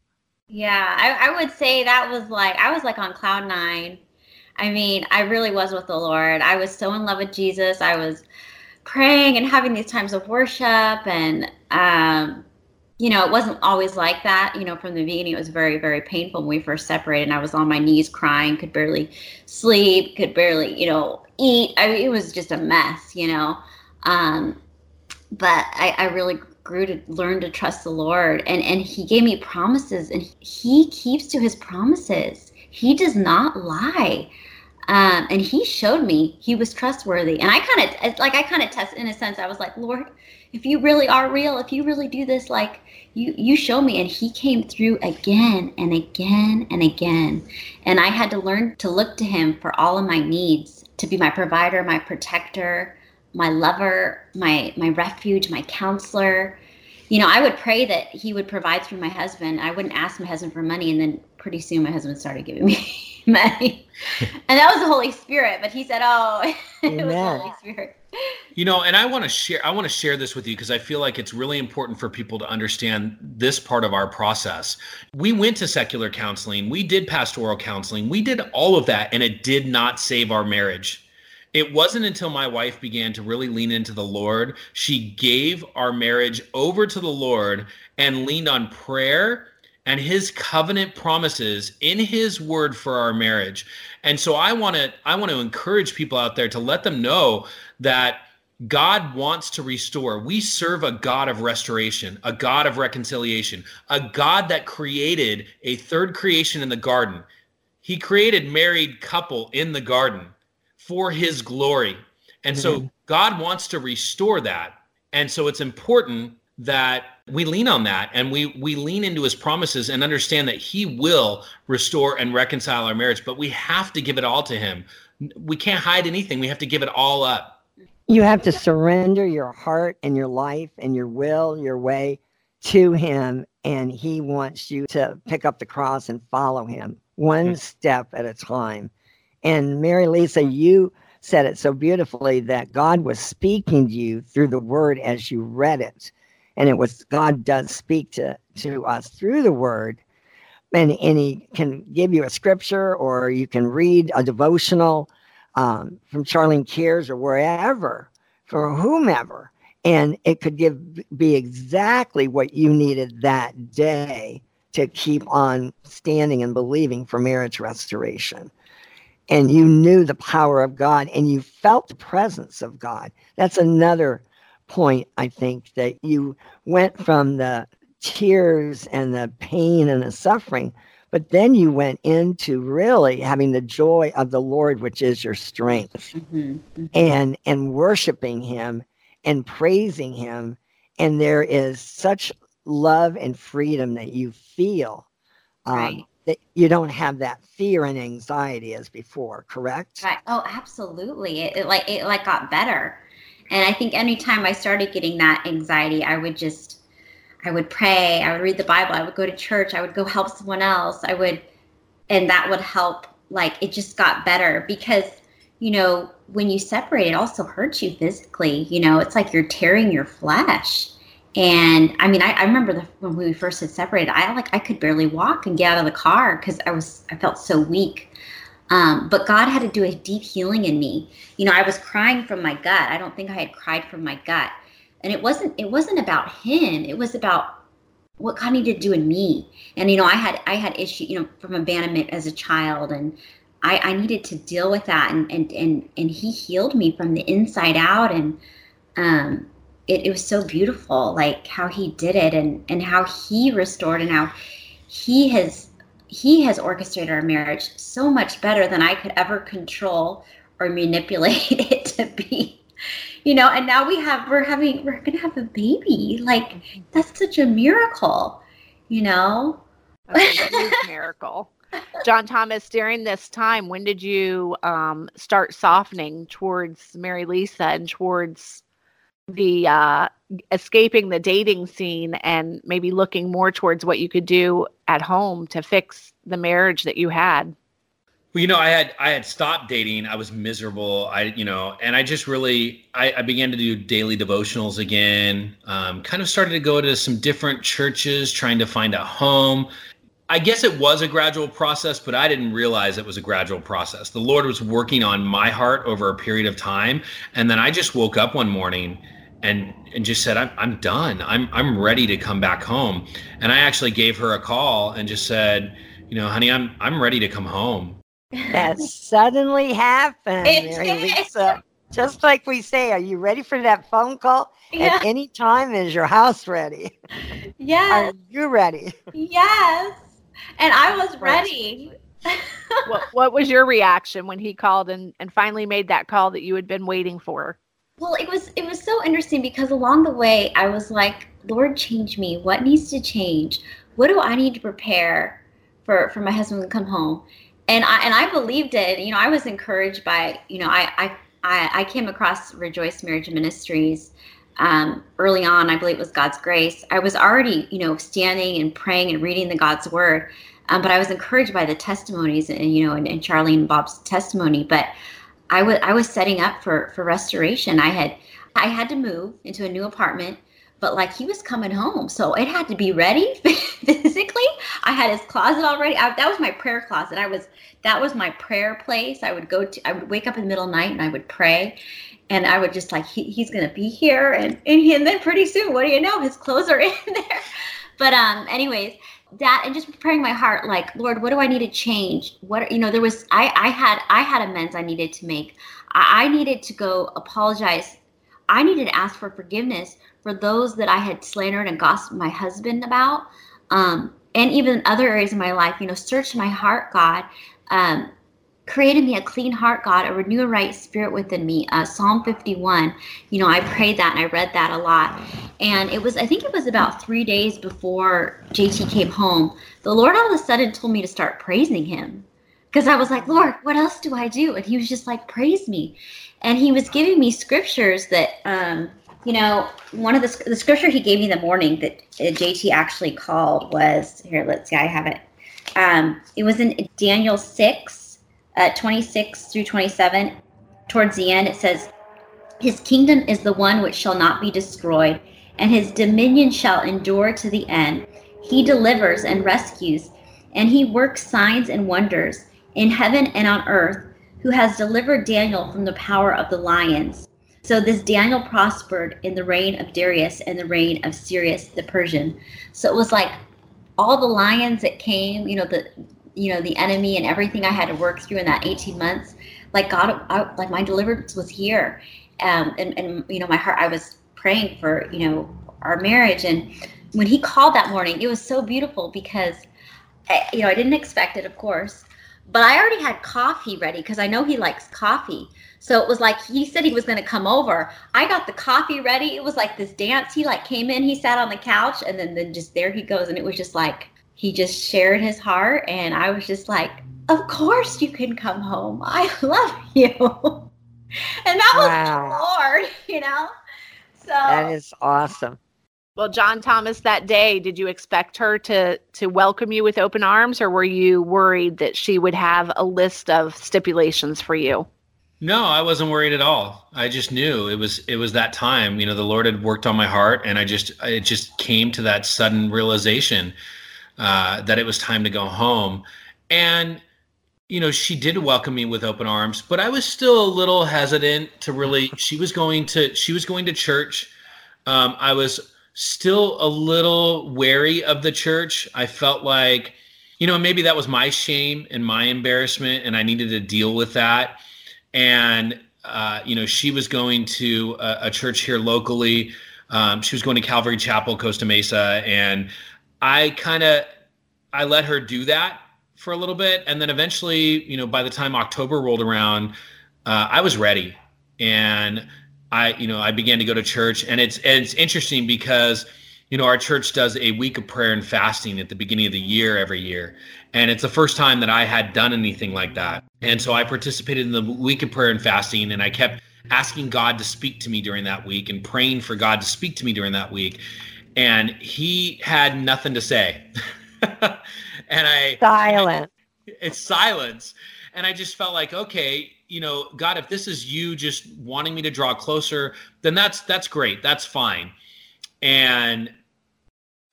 Yeah, I, I would say that was like I was like on cloud nine. I mean, I really was with the Lord. I was so in love with Jesus. I was praying and having these times of worship and um you know, it wasn't always like that. You know, from the beginning, it was very, very painful when we first separated. And I was on my knees crying, could barely sleep, could barely, you know, eat. I mean, it was just a mess, you know. Um, but I, I really grew to learn to trust the Lord and and he gave me promises and he keeps to his promises. He does not lie. Um, and he showed me he was trustworthy. And I kind of like I kind of test in a sense. I was like, Lord, if you really are real, if you really do this, like you you show me. And he came through again and again and again. And I had to learn to look to him for all of my needs, to be my provider, my protector, my lover, my my refuge, my counselor. You know, I would pray that he would provide through my husband. I wouldn't ask my husband for money, and then pretty soon my husband started giving me money, and that was the Holy Spirit. But he said, "Oh, it was the Holy Spirit." You know, and I want to share. I want to share this with you because I feel like it's really important for people to understand this part of our process. We went to secular counseling, we did pastoral counseling, we did all of that, and it did not save our marriage it wasn't until my wife began to really lean into the Lord, she gave our marriage over to the Lord and leaned on prayer and his covenant promises in his word for our marriage. And so I want to I want to encourage people out there to let them know that God wants to restore. We serve a God of restoration, a God of reconciliation, a God that created a third creation in the garden. He created married couple in the garden for his glory. And mm-hmm. so God wants to restore that. And so it's important that we lean on that and we we lean into his promises and understand that he will restore and reconcile our marriage, but we have to give it all to him. We can't hide anything. We have to give it all up. You have to surrender your heart and your life and your will, your way to Him. And He wants you to pick up the cross and follow Him one step at a time. And Mary Lisa, you said it so beautifully that God was speaking to you through the word as you read it. And it was God does speak to, to us through the word. And, and he can give you a scripture or you can read a devotional um, from Charlyne Kears or wherever, for whomever, and it could give be exactly what you needed that day to keep on standing and believing for marriage restoration. And you knew the power of God and you felt the presence of God. That's another point, I think, that you went from the tears and the pain and the suffering but then you went into really having the joy of the Lord, which is your strength, mm-hmm. Mm-hmm. and and worshiping Him and praising Him. And there is such love and freedom that you feel um, right. That you don't have that fear and anxiety as before. Correct? Right. Oh, absolutely. It, it like it like got better. And I think anytime I started getting that anxiety, I would just I would pray, I would read the Bible, I would go to church, I would go help someone else. I would, and that would help. Like it just got better because, you know, when you separate, it also hurts you physically. You know, it's like you're tearing your flesh. And I mean, I, I remember the, when we first had separated, I like I could barely walk and get out of the car because I was I felt so weak. Um, but God had to do a deep healing in me. You know, I was crying from my gut. I don't think I had cried from my gut and it wasn't it wasn't about him it was about what god needed to do in me and you know i had i had issue you know from abandonment as a child and i i needed to deal with that and and and, and he healed me from the inside out and um it, it was so beautiful like how he did it and and how he restored and how he has he has orchestrated our marriage so much better than i could ever control or manipulate it to be. You know and now we have we're having we're gonna have a baby. Like that's such a miracle you know? Huge miracle. John thomas during this time when did you um, start softening towards mary lisa and towards the uh, escaping the dating scene and maybe looking more towards what you could do at home to fix the marriage that you had well, you know, I had I had stopped dating. I was miserable. I, you know, and I just really I, I began to do daily devotionals again. Um, kind of started to go to some different churches, trying to find a home. I guess it was a gradual process, but I didn't realize it was a gradual process. The Lord was working on my heart over a period of time, and then I just woke up one morning and and just said, "I'm I'm done. I'm I'm ready to come back home." And I actually gave her a call and just said, "You know, honey, I'm I'm ready to come home." that suddenly happened, Mary Lisa. Just like we say, are you ready for that phone call? Yeah. At any time, is your house ready? Yes. Are you ready? Yes. And I was ready. what, what was your reaction when he called and, and finally made that call that you had been waiting for? Well, it was it was so interesting because along the way I was like, Lord, change me. What needs to change? What do I need to prepare for for my husband to come home? and I and I believed it. You know, I was encouraged by you know I I I came across Rejoice Marriage Ministries um, early on. I believe it was God's grace. I was already you know standing and praying and reading the God's word, um, but I was encouraged by the testimonies and you know and, and Charlyne and Bob's testimony. But I was I was setting up for for restoration. I had I had to move into a new apartment but like he was coming home so it had to be ready physically. I had his closet already. I, that was my prayer closet. I was that was my prayer place. I would go to i would wake up in the middle of the night and i would pray and i would just like he, he's gonna be here and, and and then pretty soon what do you know his clothes are in there. But um anyways that and just preparing my heart like lord what do i need to change? What you know there was i i had i had amends i needed to make. I, I needed to go apologize. I needed to ask for forgiveness for those that i had slandered and gossiped my husband about um and even other areas of my life you know search my heart god um created me a clean heart, God, a renew a right spirit within me. Uh, Psalm 51, you know, I prayed that and I read that a lot. And it was, I think it was about three days before JT came home. The Lord all of a sudden told me to start praising him because I was like, Lord, what else do I do? And he was just like, praise me. And he was giving me scriptures that, um, you know, one of the, the scripture he gave me the morning that uh, JT actually called was here, let's see, I have it. Um, it was in Daniel 6 uh, 26 through 27, towards the end, it says, His kingdom is the one which shall not be destroyed, and his dominion shall endure to the end. He delivers and rescues, and he works signs and wonders in heaven and on earth, who has delivered Daniel from the power of the lions. So this Daniel prospered in the reign of Darius and the reign of Cyrus the Persian. So it was like all the lions that came, you know, the you know the enemy and everything I had to work through in that 18 months, like God, I, like my deliverance was here, um, and and you know my heart, I was praying for you know our marriage, and when He called that morning, it was so beautiful because, I, you know, I didn't expect it, of course, but I already had coffee ready because I know He likes coffee. So it was like he said he was going to come over. I got the coffee ready. It was like this dance. He like came in, he sat on the couch, and then then just there he goes, and it was just like he just shared his heart and I was just like, Of course you can come home. I love you. and that wow. was the Lord, you know? So that is awesome. Well, John Thomas, that day, did you expect her to to welcome you with open arms, or were you worried that she would have a list of stipulations for you? No, I wasn't worried at all. I just knew it was it was that time. You know, the Lord had worked on my heart, and I just it just came to that sudden realization uh, that it was time to go home. And you know, she did welcome me with open arms, but I was still a little hesitant to really. She was going to she was going to church. Um, I was still a little wary of the church. I felt like, you know, maybe that was my shame and my embarrassment, and I needed to deal with that. And uh, you know, she was going to a, a church here locally. Um, she was going to Calvary Chapel, Costa Mesa, and I kind of I let her do that for a little bit, and then eventually, you know, by the time October rolled around, uh, I was ready, and I, you know, I began to go to church, and it's and it's interesting because you know our church does a week of prayer and fasting at the beginning of the year every year, and it's the first time that I had done anything like that, and so I participated in the week of prayer and fasting, and I kept asking God to speak to me during that week and praying for God to speak to me during that week and he had nothing to say. and I silence. It's silence. And I just felt like, okay, you know, God, if this is you just wanting me to draw closer, then that's that's great. That's fine. And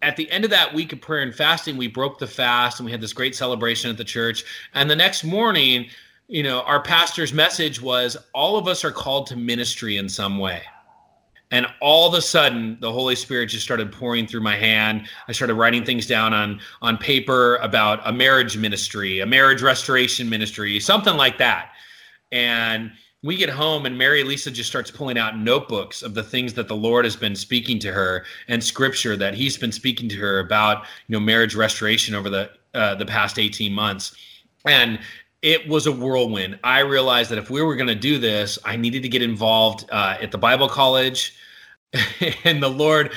at the end of that week of prayer and fasting, we broke the fast and we had this great celebration at the church. And the next morning, you know, our pastor's message was all of us are called to ministry in some way. And all of a sudden, the Holy Spirit just started pouring through my hand. I started writing things down on on paper about a marriage ministry, a marriage restoration ministry, something like that. And we get home and Mary Lisa just starts pulling out notebooks of the things that the Lord has been speaking to her and scripture that he's been speaking to her about, you know, marriage restoration over the uh, the past 18 months. And it was a whirlwind. I realized that if we were going to do this, I needed to get involved uh, at the Bible college. and the Lord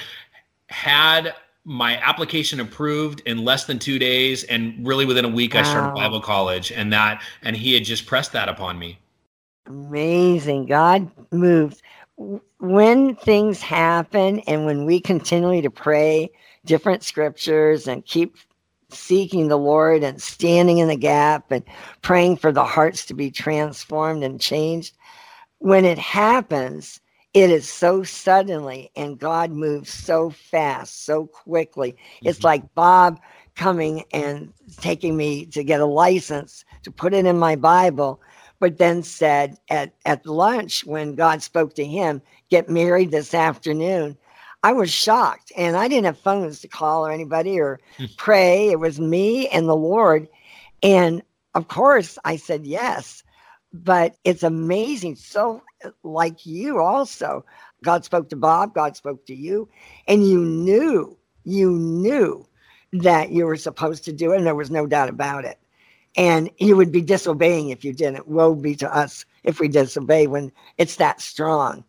had my application approved in less than two days. And really within a week, wow. I started Bible college. And that, and He had just pressed that upon me. Amazing. God moves. When things happen and when we continually to pray different scriptures and keep seeking the Lord and standing in the gap and praying for the hearts to be transformed and changed. When it happens, it is so suddenly and God moves so fast, so quickly. Mm-hmm. It's like Bob coming and taking me to get a license to put it in my Bible, but then said at, at lunch when God spoke to him, get married this afternoon. I was shocked. And I didn't have phones to call or anybody or hmm. pray. It was me and the Lord. And of course, I said yes. But it's amazing. So, like you also, God spoke to Bob, God spoke to you, and you knew, you knew that you were supposed to do it, and there was no doubt about it. And you would be disobeying if you didn't. Woe be to us if we disobey when it's that strong.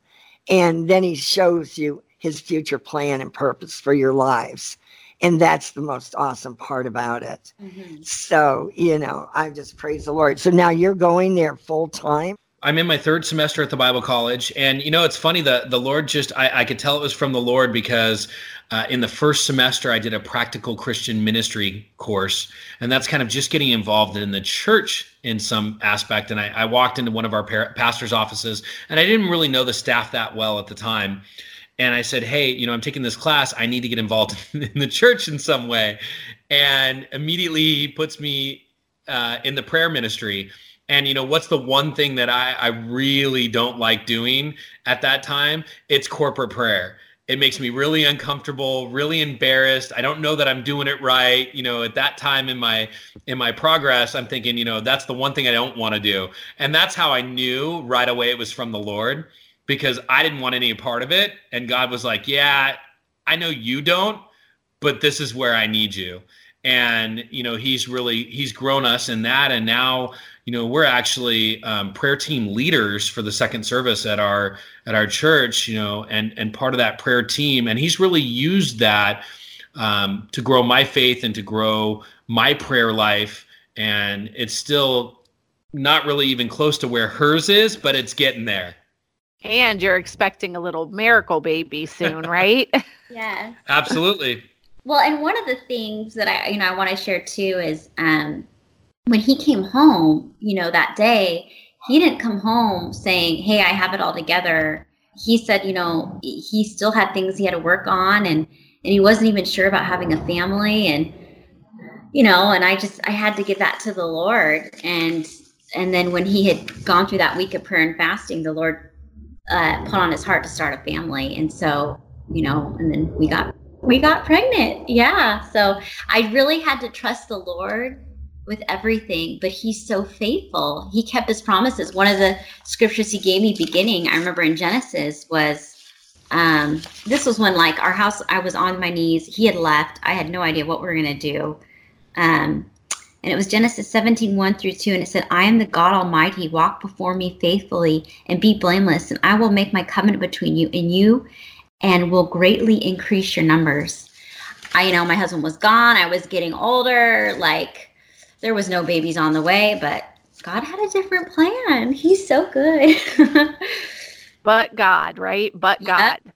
And then he shows you his future plan and purpose for your lives. And that's the most awesome part about it. Mm-hmm. So, you know, I just praise the Lord. So now you're going there full time. I'm in my third semester at the Bible College, and you know it's funny the the Lord just I, I could tell it was from the Lord because uh, in the first semester I did a practical Christian ministry course, and that's kind of just getting involved in the church in some aspect. And I, I walked into one of our par- pastors' offices, and I didn't really know the staff that well at the time, and I said, "Hey, you know, I'm taking this class. I need to get involved in the church in some way," and immediately he puts me uh, in the prayer ministry and you know what's the one thing that I, I really don't like doing at that time? It's corporate prayer. It makes me really uncomfortable, really embarrassed. I don't know that I'm doing it right. You know, at that time in my in my progress, I'm thinking, you know, that's the one thing I don't want to do. And that's how I knew right away it was from the Lord because I didn't want any part of it. And God was like, Yeah, I know you don't, but this is where I need you. And you know he's really he's grown us in that. And now you know we're actually um, prayer team leaders for the second service at our at our church you know and and part of that prayer team. And he's really used that um, to grow my faith and to grow my prayer life. And it's still not really even close to where hers is but it's getting there and you're expecting a little miracle baby soon right? Yeah absolutely. Well, and one of the things that I, you know, I want to share too is um, when he came home, you know, that day, he didn't come home saying, "Hey, I have it all together." He said, you know, he still had things he had to work on, and and he wasn't even sure about having a family, and you know, and I just I had to give that to the Lord, and and then when he had gone through that week of prayer and fasting, the Lord uh, put on his heart to start a family, and so you know, and then we got we got pregnant. Yeah. So I really had to trust the Lord with everything, but he's so faithful. He kept his promises. One of the scriptures he gave me beginning, I remember in Genesis was um this was when like our house I was on my knees, he had left. I had no idea what we were going to do. Um and it was Genesis 17, 1 through 2. And it said, I am the God Almighty. Walk before me faithfully and be blameless. And I will make my covenant between you and you and will greatly increase your numbers. I, you know, my husband was gone. I was getting older. Like, there was no babies on the way, but God had a different plan. He's so good. but God, right? But God. Yep.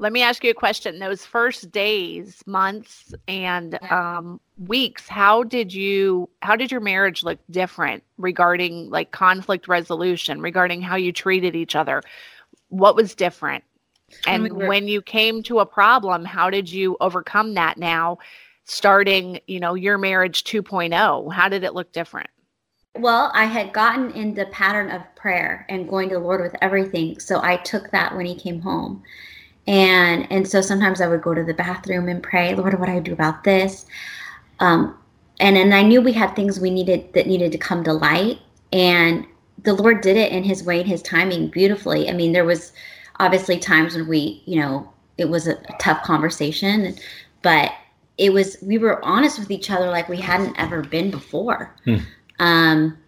Let me ask you a question. Those first days, months, and um, weeks, how did you? How did your marriage look different regarding like conflict resolution, regarding how you treated each other? What was different? And when you came to a problem, how did you overcome that now, starting, you know, your marriage 2.0? How did it look different? Well, I had gotten in the pattern of prayer and going to the Lord with everything. So I took that when he came home. And and so sometimes I would go to the bathroom and pray, Lord, what do I do about this? Um, and and I knew we had things we needed that needed to come to light. And the Lord did it in his way and his timing beautifully. I mean, there was obviously times when we, you know, it was a, a tough conversation, but it was we were honest with each other like we hadn't ever been before. Hmm. Um,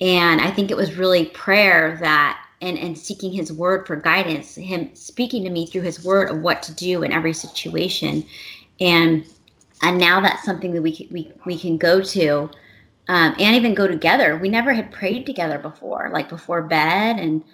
and I think it was really prayer that and and seeking His word for guidance, Him speaking to me through His word of what to do in every situation, and and now that's something that we we we can go to. Um, and even go together. We never had prayed together before, like before bed, and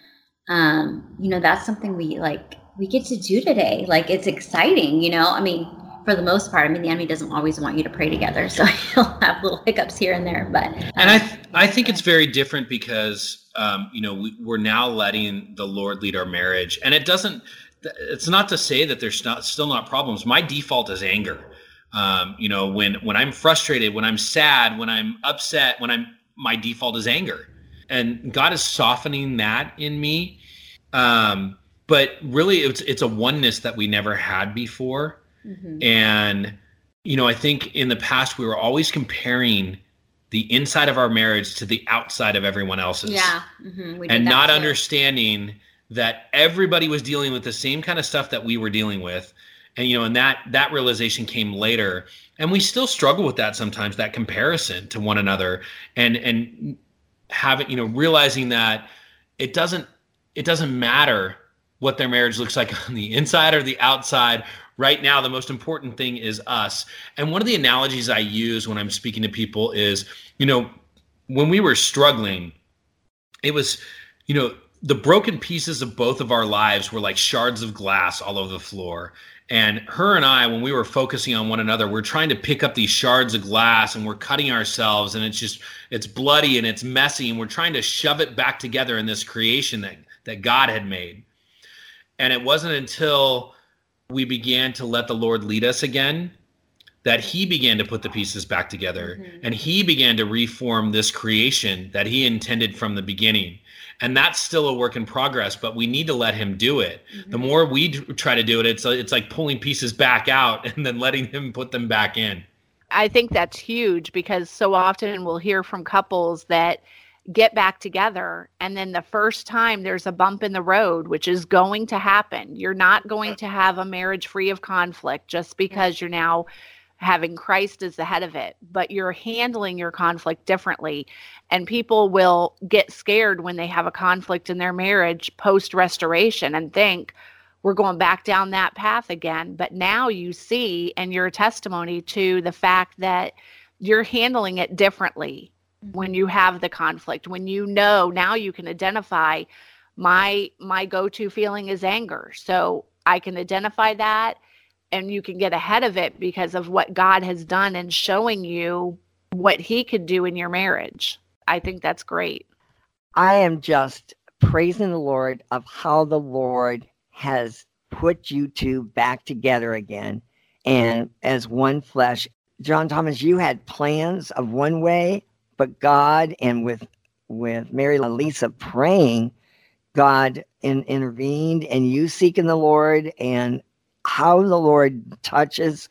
um, you know, that's something we like we get to do today. Like it's exciting, you know. I mean, for the most part, I mean, the enemy doesn't always want you to pray together, so you'll have little hiccups here and there. But um, and I th- I think it's very different because um, you know we, we're now letting the Lord lead our marriage, and it doesn't. It's not to say that there's not still not problems. My default is anger. Um, you know, when when I'm frustrated, when I'm sad, when I'm upset, when I'm my default is anger, and God is softening that in me um, but really it's it's a oneness that we never had before mm-hmm. and you know i think in the past we were always comparing the inside of our marriage to the outside of everyone else's yeah mm-hmm. and not too. understanding that everybody was dealing with the same kind of stuff that we were dealing with and you know and that that realization came later and we still struggle with that sometimes that comparison to one another and and having you know realizing that it doesn't it doesn't matter what their marriage looks like on the inside or the outside right now the most important thing is us and one of the analogies i use when i'm speaking to people is you know when we were struggling it was you know the broken pieces of both of our lives were like shards of glass all over the floor and her and I, when we were focusing on one another, we're trying to pick up these shards of glass and we're cutting ourselves, and it's just it's bloody and it's messy, and we're trying to shove it back together in this creation that that God had made. And it wasn't until we began to let the Lord lead us again that he began to put the pieces back together mm-hmm. and he began to reform this creation that he intended from the beginning and that's still a work in progress but we need to let him do it mm-hmm. the more we try to do it it's it's like pulling pieces back out and then letting him put them back in i think that's huge because so often we'll hear from couples that get back together and then the first time there's a bump in the road which is going to happen you're not going to have a marriage free of conflict just because you're now having Christ as the head of it, but you're handling your conflict differently. And people will get scared when they have a conflict in their marriage post restoration and think, we're going back down that path again. But now you see, and your testimony to the fact that you're handling it differently when you have the conflict, when you know now you can identify my my go-to feeling is anger. So I can identify that and you can get ahead of it because of what God has done and showing you what he could do in your marriage. I think that's great. I am just praising the Lord of how the Lord has put you two back together again and as one flesh. John Thomas, you had plans of one way, but God and with with Mary Lisa praying, God in, intervened and you seeking the Lord and how the Lord touches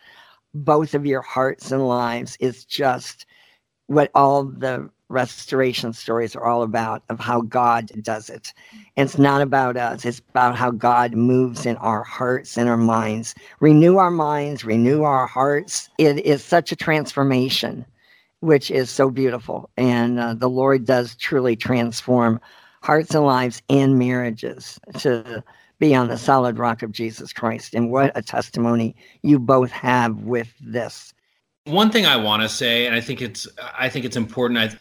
both of your hearts and lives is just what all the restoration stories are all about of how God does it. And it's not about us, it's about how God moves in our hearts and our minds. Renew our minds, renew our hearts. It is such a transformation, which is so beautiful. And uh, the Lord does truly transform hearts and lives and marriages to be on the solid rock of Jesus Christ. And what a testimony you both have with this. One thing I want to say, and I think it's I think it's important. I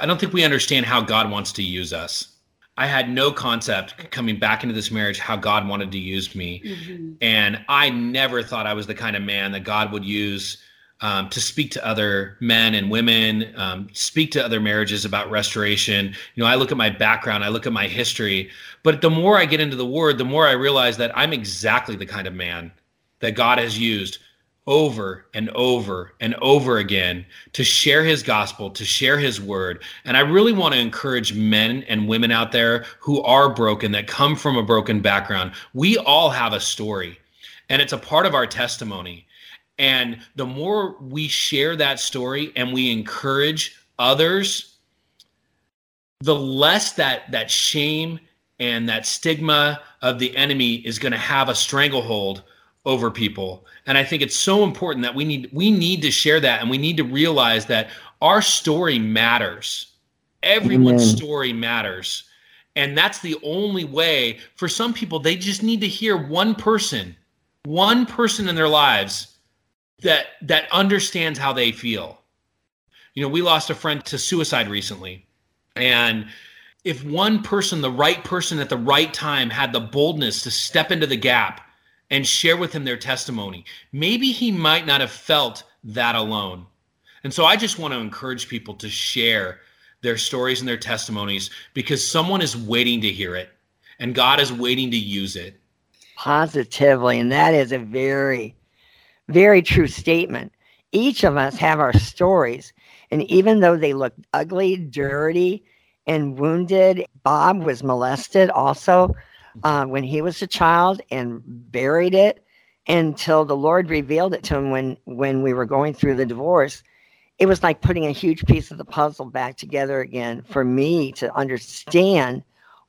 I don't think we understand how God wants to use us. I had no concept coming back into this marriage how God wanted to use me. Mm-hmm. And I never thought I was the kind of man that God would use um, to speak to other men and women, um, speak to other marriages about restoration. You know, I look at my background, I look at my history, but the more I get into the word, the more I realize that I'm exactly the kind of man that God has used over and over and over again to share his gospel, to share his word. And I really want to encourage men and women out there who are broken, that come from a broken background. We all have a story, and it's a part of our testimony. And the more we share that story and we encourage others, the less that that shame and that stigma of the enemy is going to have a stranglehold over people. And I think it's so important that we need we need to share that and we need to realize that our story matters. Everyone's Amen. story matters. And that's the only way for some people they just need to hear one person, one person in their lives that that understands how they feel. You know, we lost a friend to suicide recently. And if one person, the right person at the right time, had the boldness to step into the gap and share with him their testimony, maybe he might not have felt that alone. And so I just want to encourage people to share their stories and their testimonies because someone is waiting to hear it and God is waiting to use it. Positively. And that is a very very true statement. Each of us have our stories. And even though they look ugly, dirty, and wounded, Bob was molested also uh, when he was a child and buried it until the Lord revealed it to him when when we were going through the divorce. It was like putting a huge piece of the puzzle back together again for me to understand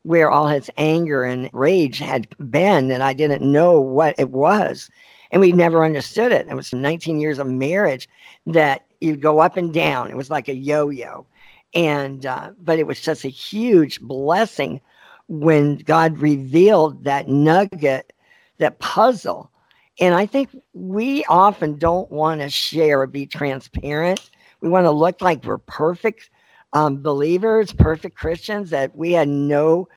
where all his anger and rage had been that I didn't know what it was. And we never understood it. It was 19 years of marriage that you'd go up and down. It was like a yo-yo. And uh, but it was just a huge blessing when God revealed that nugget, that puzzle. And I think we often don't want to share or be transparent. We want to look like we're perfect um, believers, perfect Christians, that we had no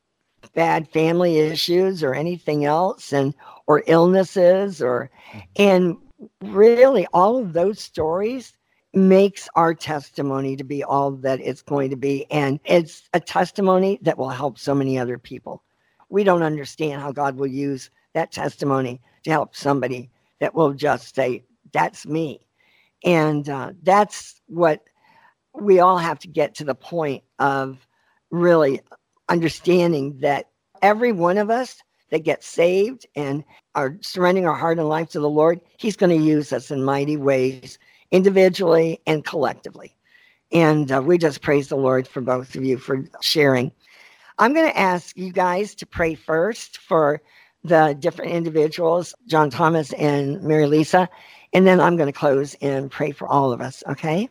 bad family issues or anything else, and or illnesses, or and really all of those stories makes our testimony to be all that it's going to be. And it's a testimony that will help so many other people. We don't understand how God will use that testimony to help somebody that will just say, That's me. And uh, that's what we all have to get to the point of really understanding that every one of us that gets saved and are surrendering our heart and life to the Lord, He's going to use us in mighty ways individually and collectively. And uh, we just praise the Lord for both of you for sharing. I'm going to ask you guys to pray first for the different individuals, John Thomas and Mary Lisa, and then I'm going to close and pray for all of us, okay?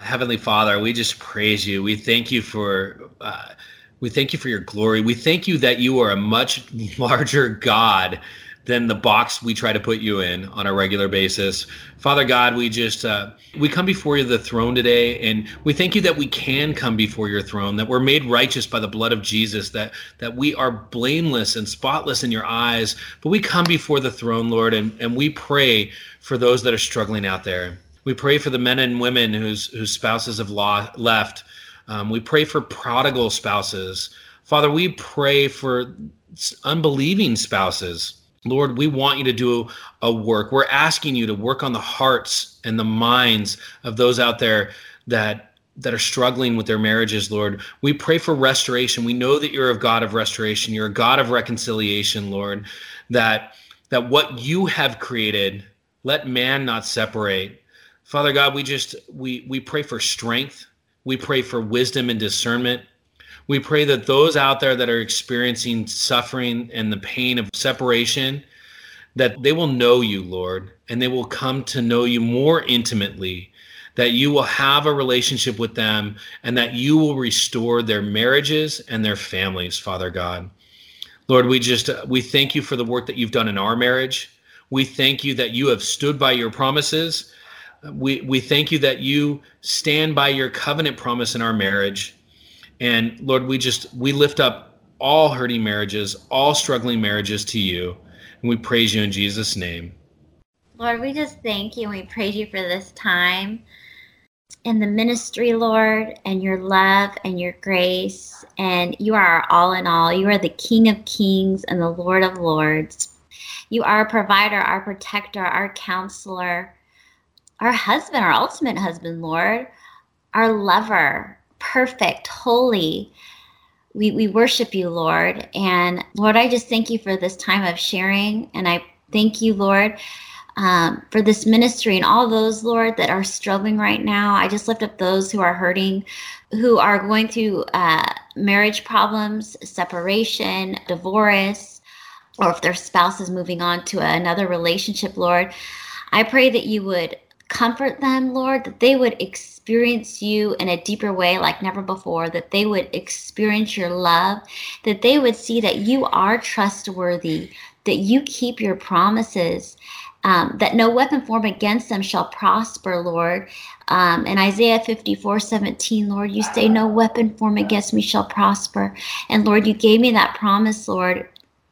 Heavenly Father, we just praise you. We thank you for uh, we thank you for your glory. We thank you that you are a much larger God than the box we try to put you in on a regular basis. Father God, we just uh, we come before you the throne today, and we thank you that we can come before your throne, that we're made righteous by the blood of Jesus, that that we are blameless and spotless in your eyes. But we come before the throne, Lord, and, and we pray for those that are struggling out there. We pray for the men and women whose whose spouses have law, left. Um, we pray for prodigal spouses. Father, we pray for unbelieving spouses Lord, we want you to do a work. We're asking you to work on the hearts and the minds of those out there that that are struggling with their marriages, Lord. We pray for restoration. We know that you're a God of restoration. You're a God of reconciliation, Lord. That that what you have created, let man not separate. Father God, we just we we pray for strength. We pray for wisdom and discernment. We pray that those out there that are experiencing suffering and the pain of separation, that they will know you, Lord, and they will come to know you more intimately, that you will have a relationship with them, and that you will restore their marriages and their families, Father God. Lord, we just we thank you for the work that you've done in our marriage. We thank you that you have stood by your promises. We we thank you that you stand by your covenant promise in our marriage. And Lord, we just we lift up all hurting marriages, all struggling marriages to you. And we praise you in Jesus' name. Lord, we just thank you and we praise you for this time in the ministry, Lord, and your love and your grace. And you are all in all. You are the King of kings and the Lord of lords. You are our provider, our protector, our counselor, our husband, our ultimate husband, Lord, our lover, perfect, holy. We, we worship you, Lord. And Lord, I just thank you for this time of sharing. And I thank you, Lord, um, for this ministry and all those, Lord, that are struggling right now. I just lift up those who are hurting, who are going through uh, marriage problems, separation, divorce, or if their spouse is moving on to another relationship, Lord. I pray that you would comfort them, Lord, that they would experience you in a deeper way like never before, that they would experience your love, that they would see that you are trustworthy, that you keep your promises. Um, that no weapon formed against them shall prosper, Lord. Um, in Isaiah 54 17, Lord, you say, No weapon formed against me shall prosper. And Lord, you gave me that promise, Lord,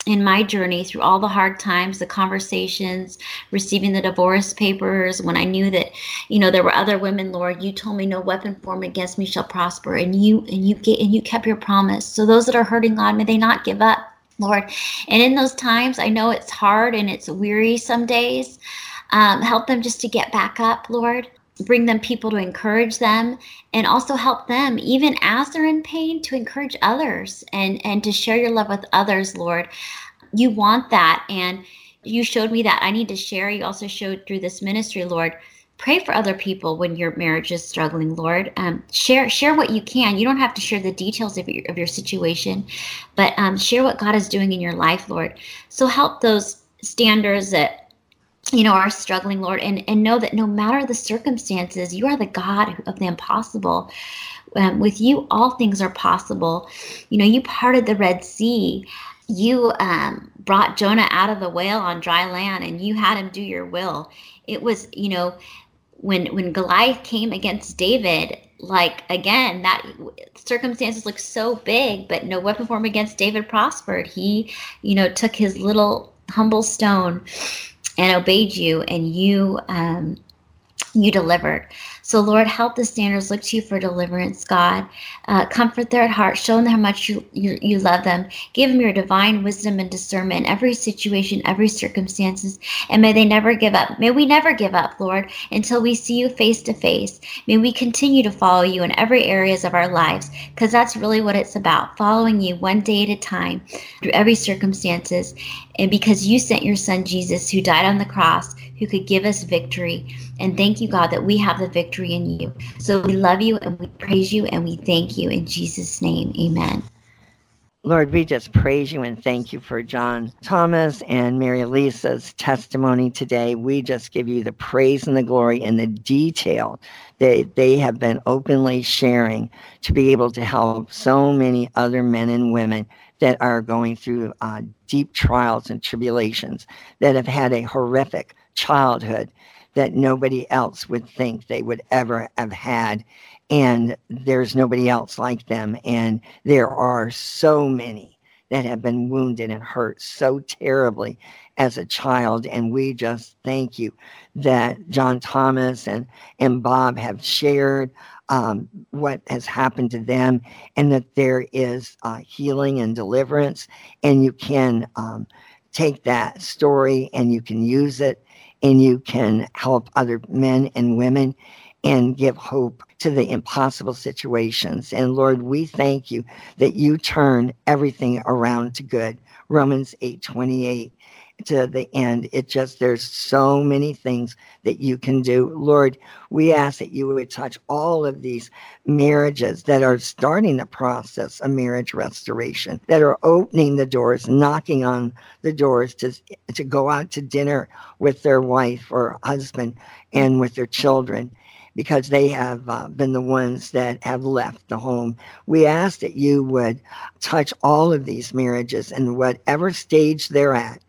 in my journey through all the hard times the conversations receiving the divorce papers when i knew that you know there were other women lord you told me no weapon formed against me shall prosper and you and you get and you kept your promise. So those that are hurting god may they not give up lord. And in those times i know it's hard and it's weary some days. Um, help them just to get back up lord bring them people to encourage them and also help them even as they're in pain to encourage others and and to share your love with others lord. You want that. And you showed me that. I need to share. You also showed through this ministry lord pray for other people when your marriage is struggling lord. Um, share share what you can. You don't have to share the details of your, of your situation but um, share what god is doing in your life lord. So help those standers that you know, are struggling, Lord, and, and know that no matter the circumstances, you are the God of the impossible. Um, with you, all things are possible. You know, you parted the Red Sea. You um, brought Jonah out of the whale on dry land, and you had him do your will. It was, you know, when when Goliath came against David, like again, that circumstances look so big, but no weapon formed against David prospered. He, you know, took his little humble stone and obeyed you and you um, you delivered. So, Lord, help the standers look to you for deliverance, God. Uh, comfort their heart. Show them how much you, you, you love them. Give them your divine wisdom and discernment in every situation, every circumstances. And may they never give up. May we never give up, Lord, until we see you face to face. May we continue to follow you in every areas of our lives, because that's really what it's about, following you one day at a time through every circumstances. And because you sent your son Jesus, who died on the cross, who could give us victory. And thank you, God, that we have the victory in you. So we love you and we praise you and we thank you in Jesus' name. Amen. Lord, we just praise you and thank you for John Thomas and Mary Lisa's testimony today. We just give you the praise and the glory and the detail that they have been openly sharing to be able to help so many other men and women that are going through uh, deep trials and tribulations, that have had a horrific childhood that nobody else would think they would ever have had. And there's nobody else like them. And there are so many that have been wounded and hurt so terribly as a child. And we just thank you that John Thomas and, and Bob have shared um, what has happened to them and that there is uh, healing and deliverance. And you can um, take that story and you can use it and you can help other men and women and give hope to the impossible situations. And Lord, we thank you that you turn everything around to good. Romans 8 28 to the end. It just, there's so many things that you can do. Lord, we ask that you would touch all of these marriages that are starting the process of marriage restoration, that are opening the doors, knocking on the doors to, to go out to dinner with their wife or husband and with their children because they have uh, been the ones that have left the home. We ask that you would touch all of these marriages in whatever stage they're at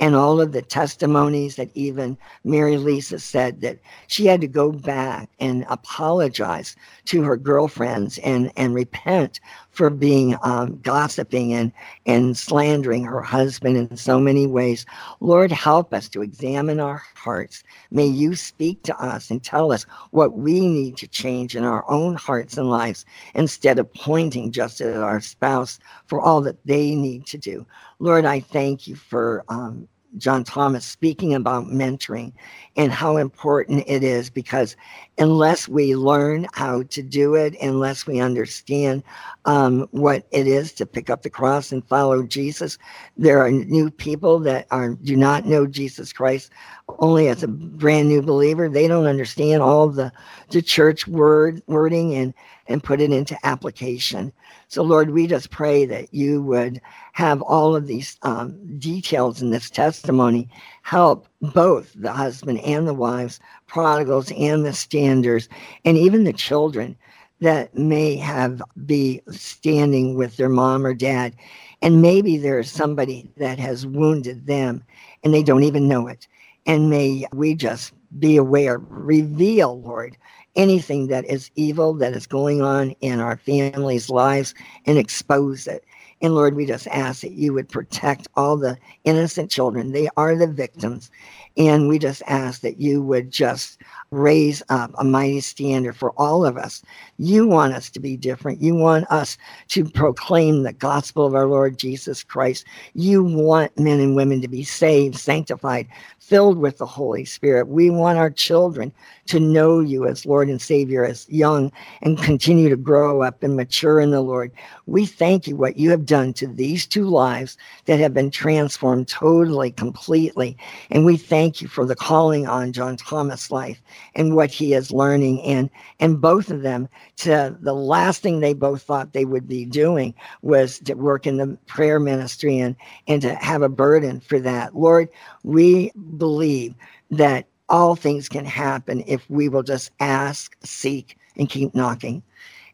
and all of the testimonies that even Mary Lisa said that she had to go back and apologize to her girlfriends and, and repent for being um, gossiping and, and slandering her husband in so many ways. Lord, help us to examine our hearts. May you speak to us and tell us what we need to change in our own hearts and lives instead of pointing just at our spouse for all that they need to do. Lord, I thank you for um, John Thomas speaking about mentoring and how important it is because unless we learn how to do it, unless we understand um, what it is to pick up the cross and follow Jesus, there are new people that are do not know Jesus Christ only as a brand new believer. They don't understand all the the church word wording and and put it into application. So, Lord, we just pray that you would have all of these um, details in this testimony help both the husband and the wives, prodigals and the standers, and even the children that may have be standing with their mom or dad. And maybe there's somebody that has wounded them and they don't even know it. And may we just be aware, reveal, Lord, anything that is evil that is going on in our families' lives and expose it And Lord, we just ask that you would protect all the innocent children. They are the victims. And we just ask that you would just raise up a mighty standard for all of us. You want us to be different. You want us to proclaim the gospel of our Lord Jesus Christ. You want men and women to be saved, sanctified, filled with the Holy Spirit. We want our children to know you as Lord and Savior as young and continue to grow up and mature in the Lord. We thank you what you have done to these two lives that have been transformed totally, completely. And we thank you for the calling on John Thomas' life and what he is learning. And, and both of them, to the last thing they both thought they would be doing was to work in the prayer ministry and, and to have a burden for that. Lord, we believe that all things can happen if we will just ask, seek, and keep knocking.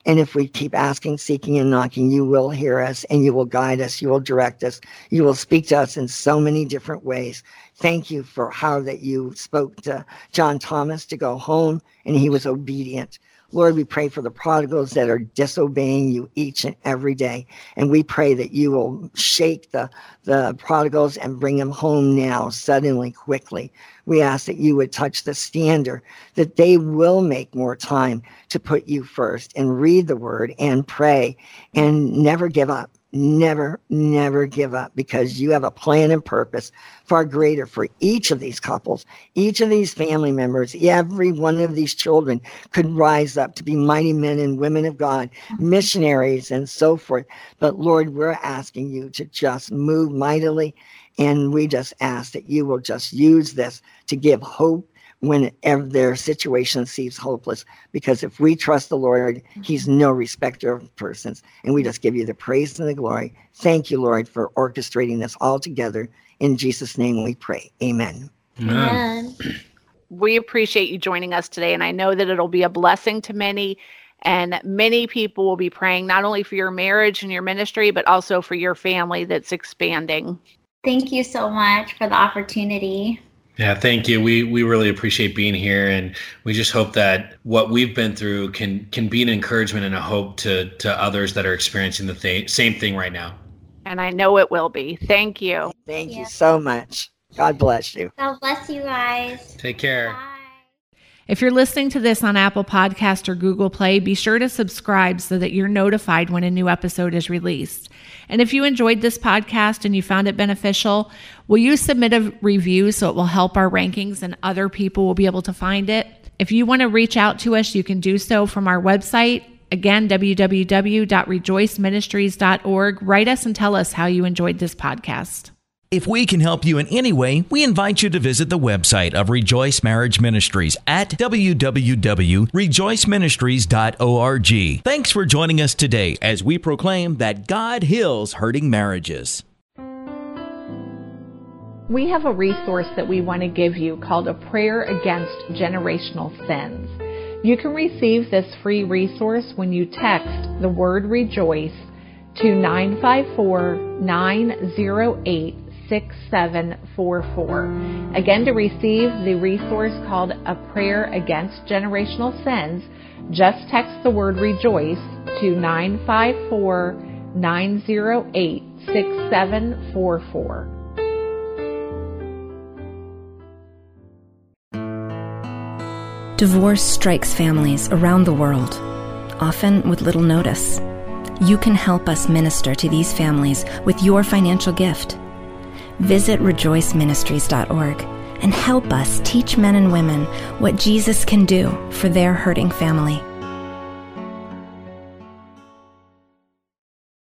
And if we keep asking, seeking, and knocking, you will hear us and you will guide us. You will direct us. You will speak to us in so many different ways. Thank you for how that you spoke to John Thomas to go home and he was obedient. Lord, we pray for the prodigals that are disobeying you each and every day. And we pray that you will shake the, the prodigals and bring them home now, suddenly, quickly. We ask that you would touch the standers, that they will make more time to put you first and read the word and pray and never give up never, never give up because you have a plan and purpose far greater for each of these couples, each of these family members, every one of these children could rise up to be mighty men and women of God, missionaries, and so forth. But Lord, we're asking you to just move mightily. And we just ask that you will just use this to give hope whenever their situation seems hopeless. Because if we trust the Lord, He's mm-hmm. no respecter of persons. And we just give you the praise and the glory. Thank you, Lord, for orchestrating this all together. In Jesus' name we pray. Amen. Amen. We appreciate you joining us today. And I know that it'll be a blessing to many. And many people will be praying not only for your marriage and your ministry, but also for your family that's expanding. Thank you so much for the opportunity. Yeah, thank you. We we really appreciate being here, and we just hope that what we've been through can can be an encouragement and a hope to to others that are experiencing the th- same thing right now. And I know it will be. Thank you. Thank you so much. God bless you. God bless you guys. Take care. Bye. If you're listening to this on Apple Podcast or Google Play, be sure to subscribe so that you're notified when a new episode is released. And if you enjoyed this podcast and you found it beneficial, will you submit a review so it will help our rankings and other people will be able to find it? If you want to reach out to us, you can do so from our website. Again, www.rejoiceministries.org. Write us and tell us how you enjoyed this podcast. If we can help you in any way, we invite you to visit the website of Rejoice Marriage Ministries at www.rejoiceministries.org. Thanks for joining us today as we proclaim that God heals hurting marriages. We have a resource that we want to give you called A Prayer Against Generational Sins. You can receive this free resource when you text the word rejoice to 954 908 6744. Again, to receive the resource called A Prayer Against Generational Sins, just text the word rejoice to 954 908 6744. Divorce strikes families around the world, often with little notice. You can help us minister to these families with your financial gift. Visit rejoiceministries.org and help us teach men and women what Jesus can do for their hurting family.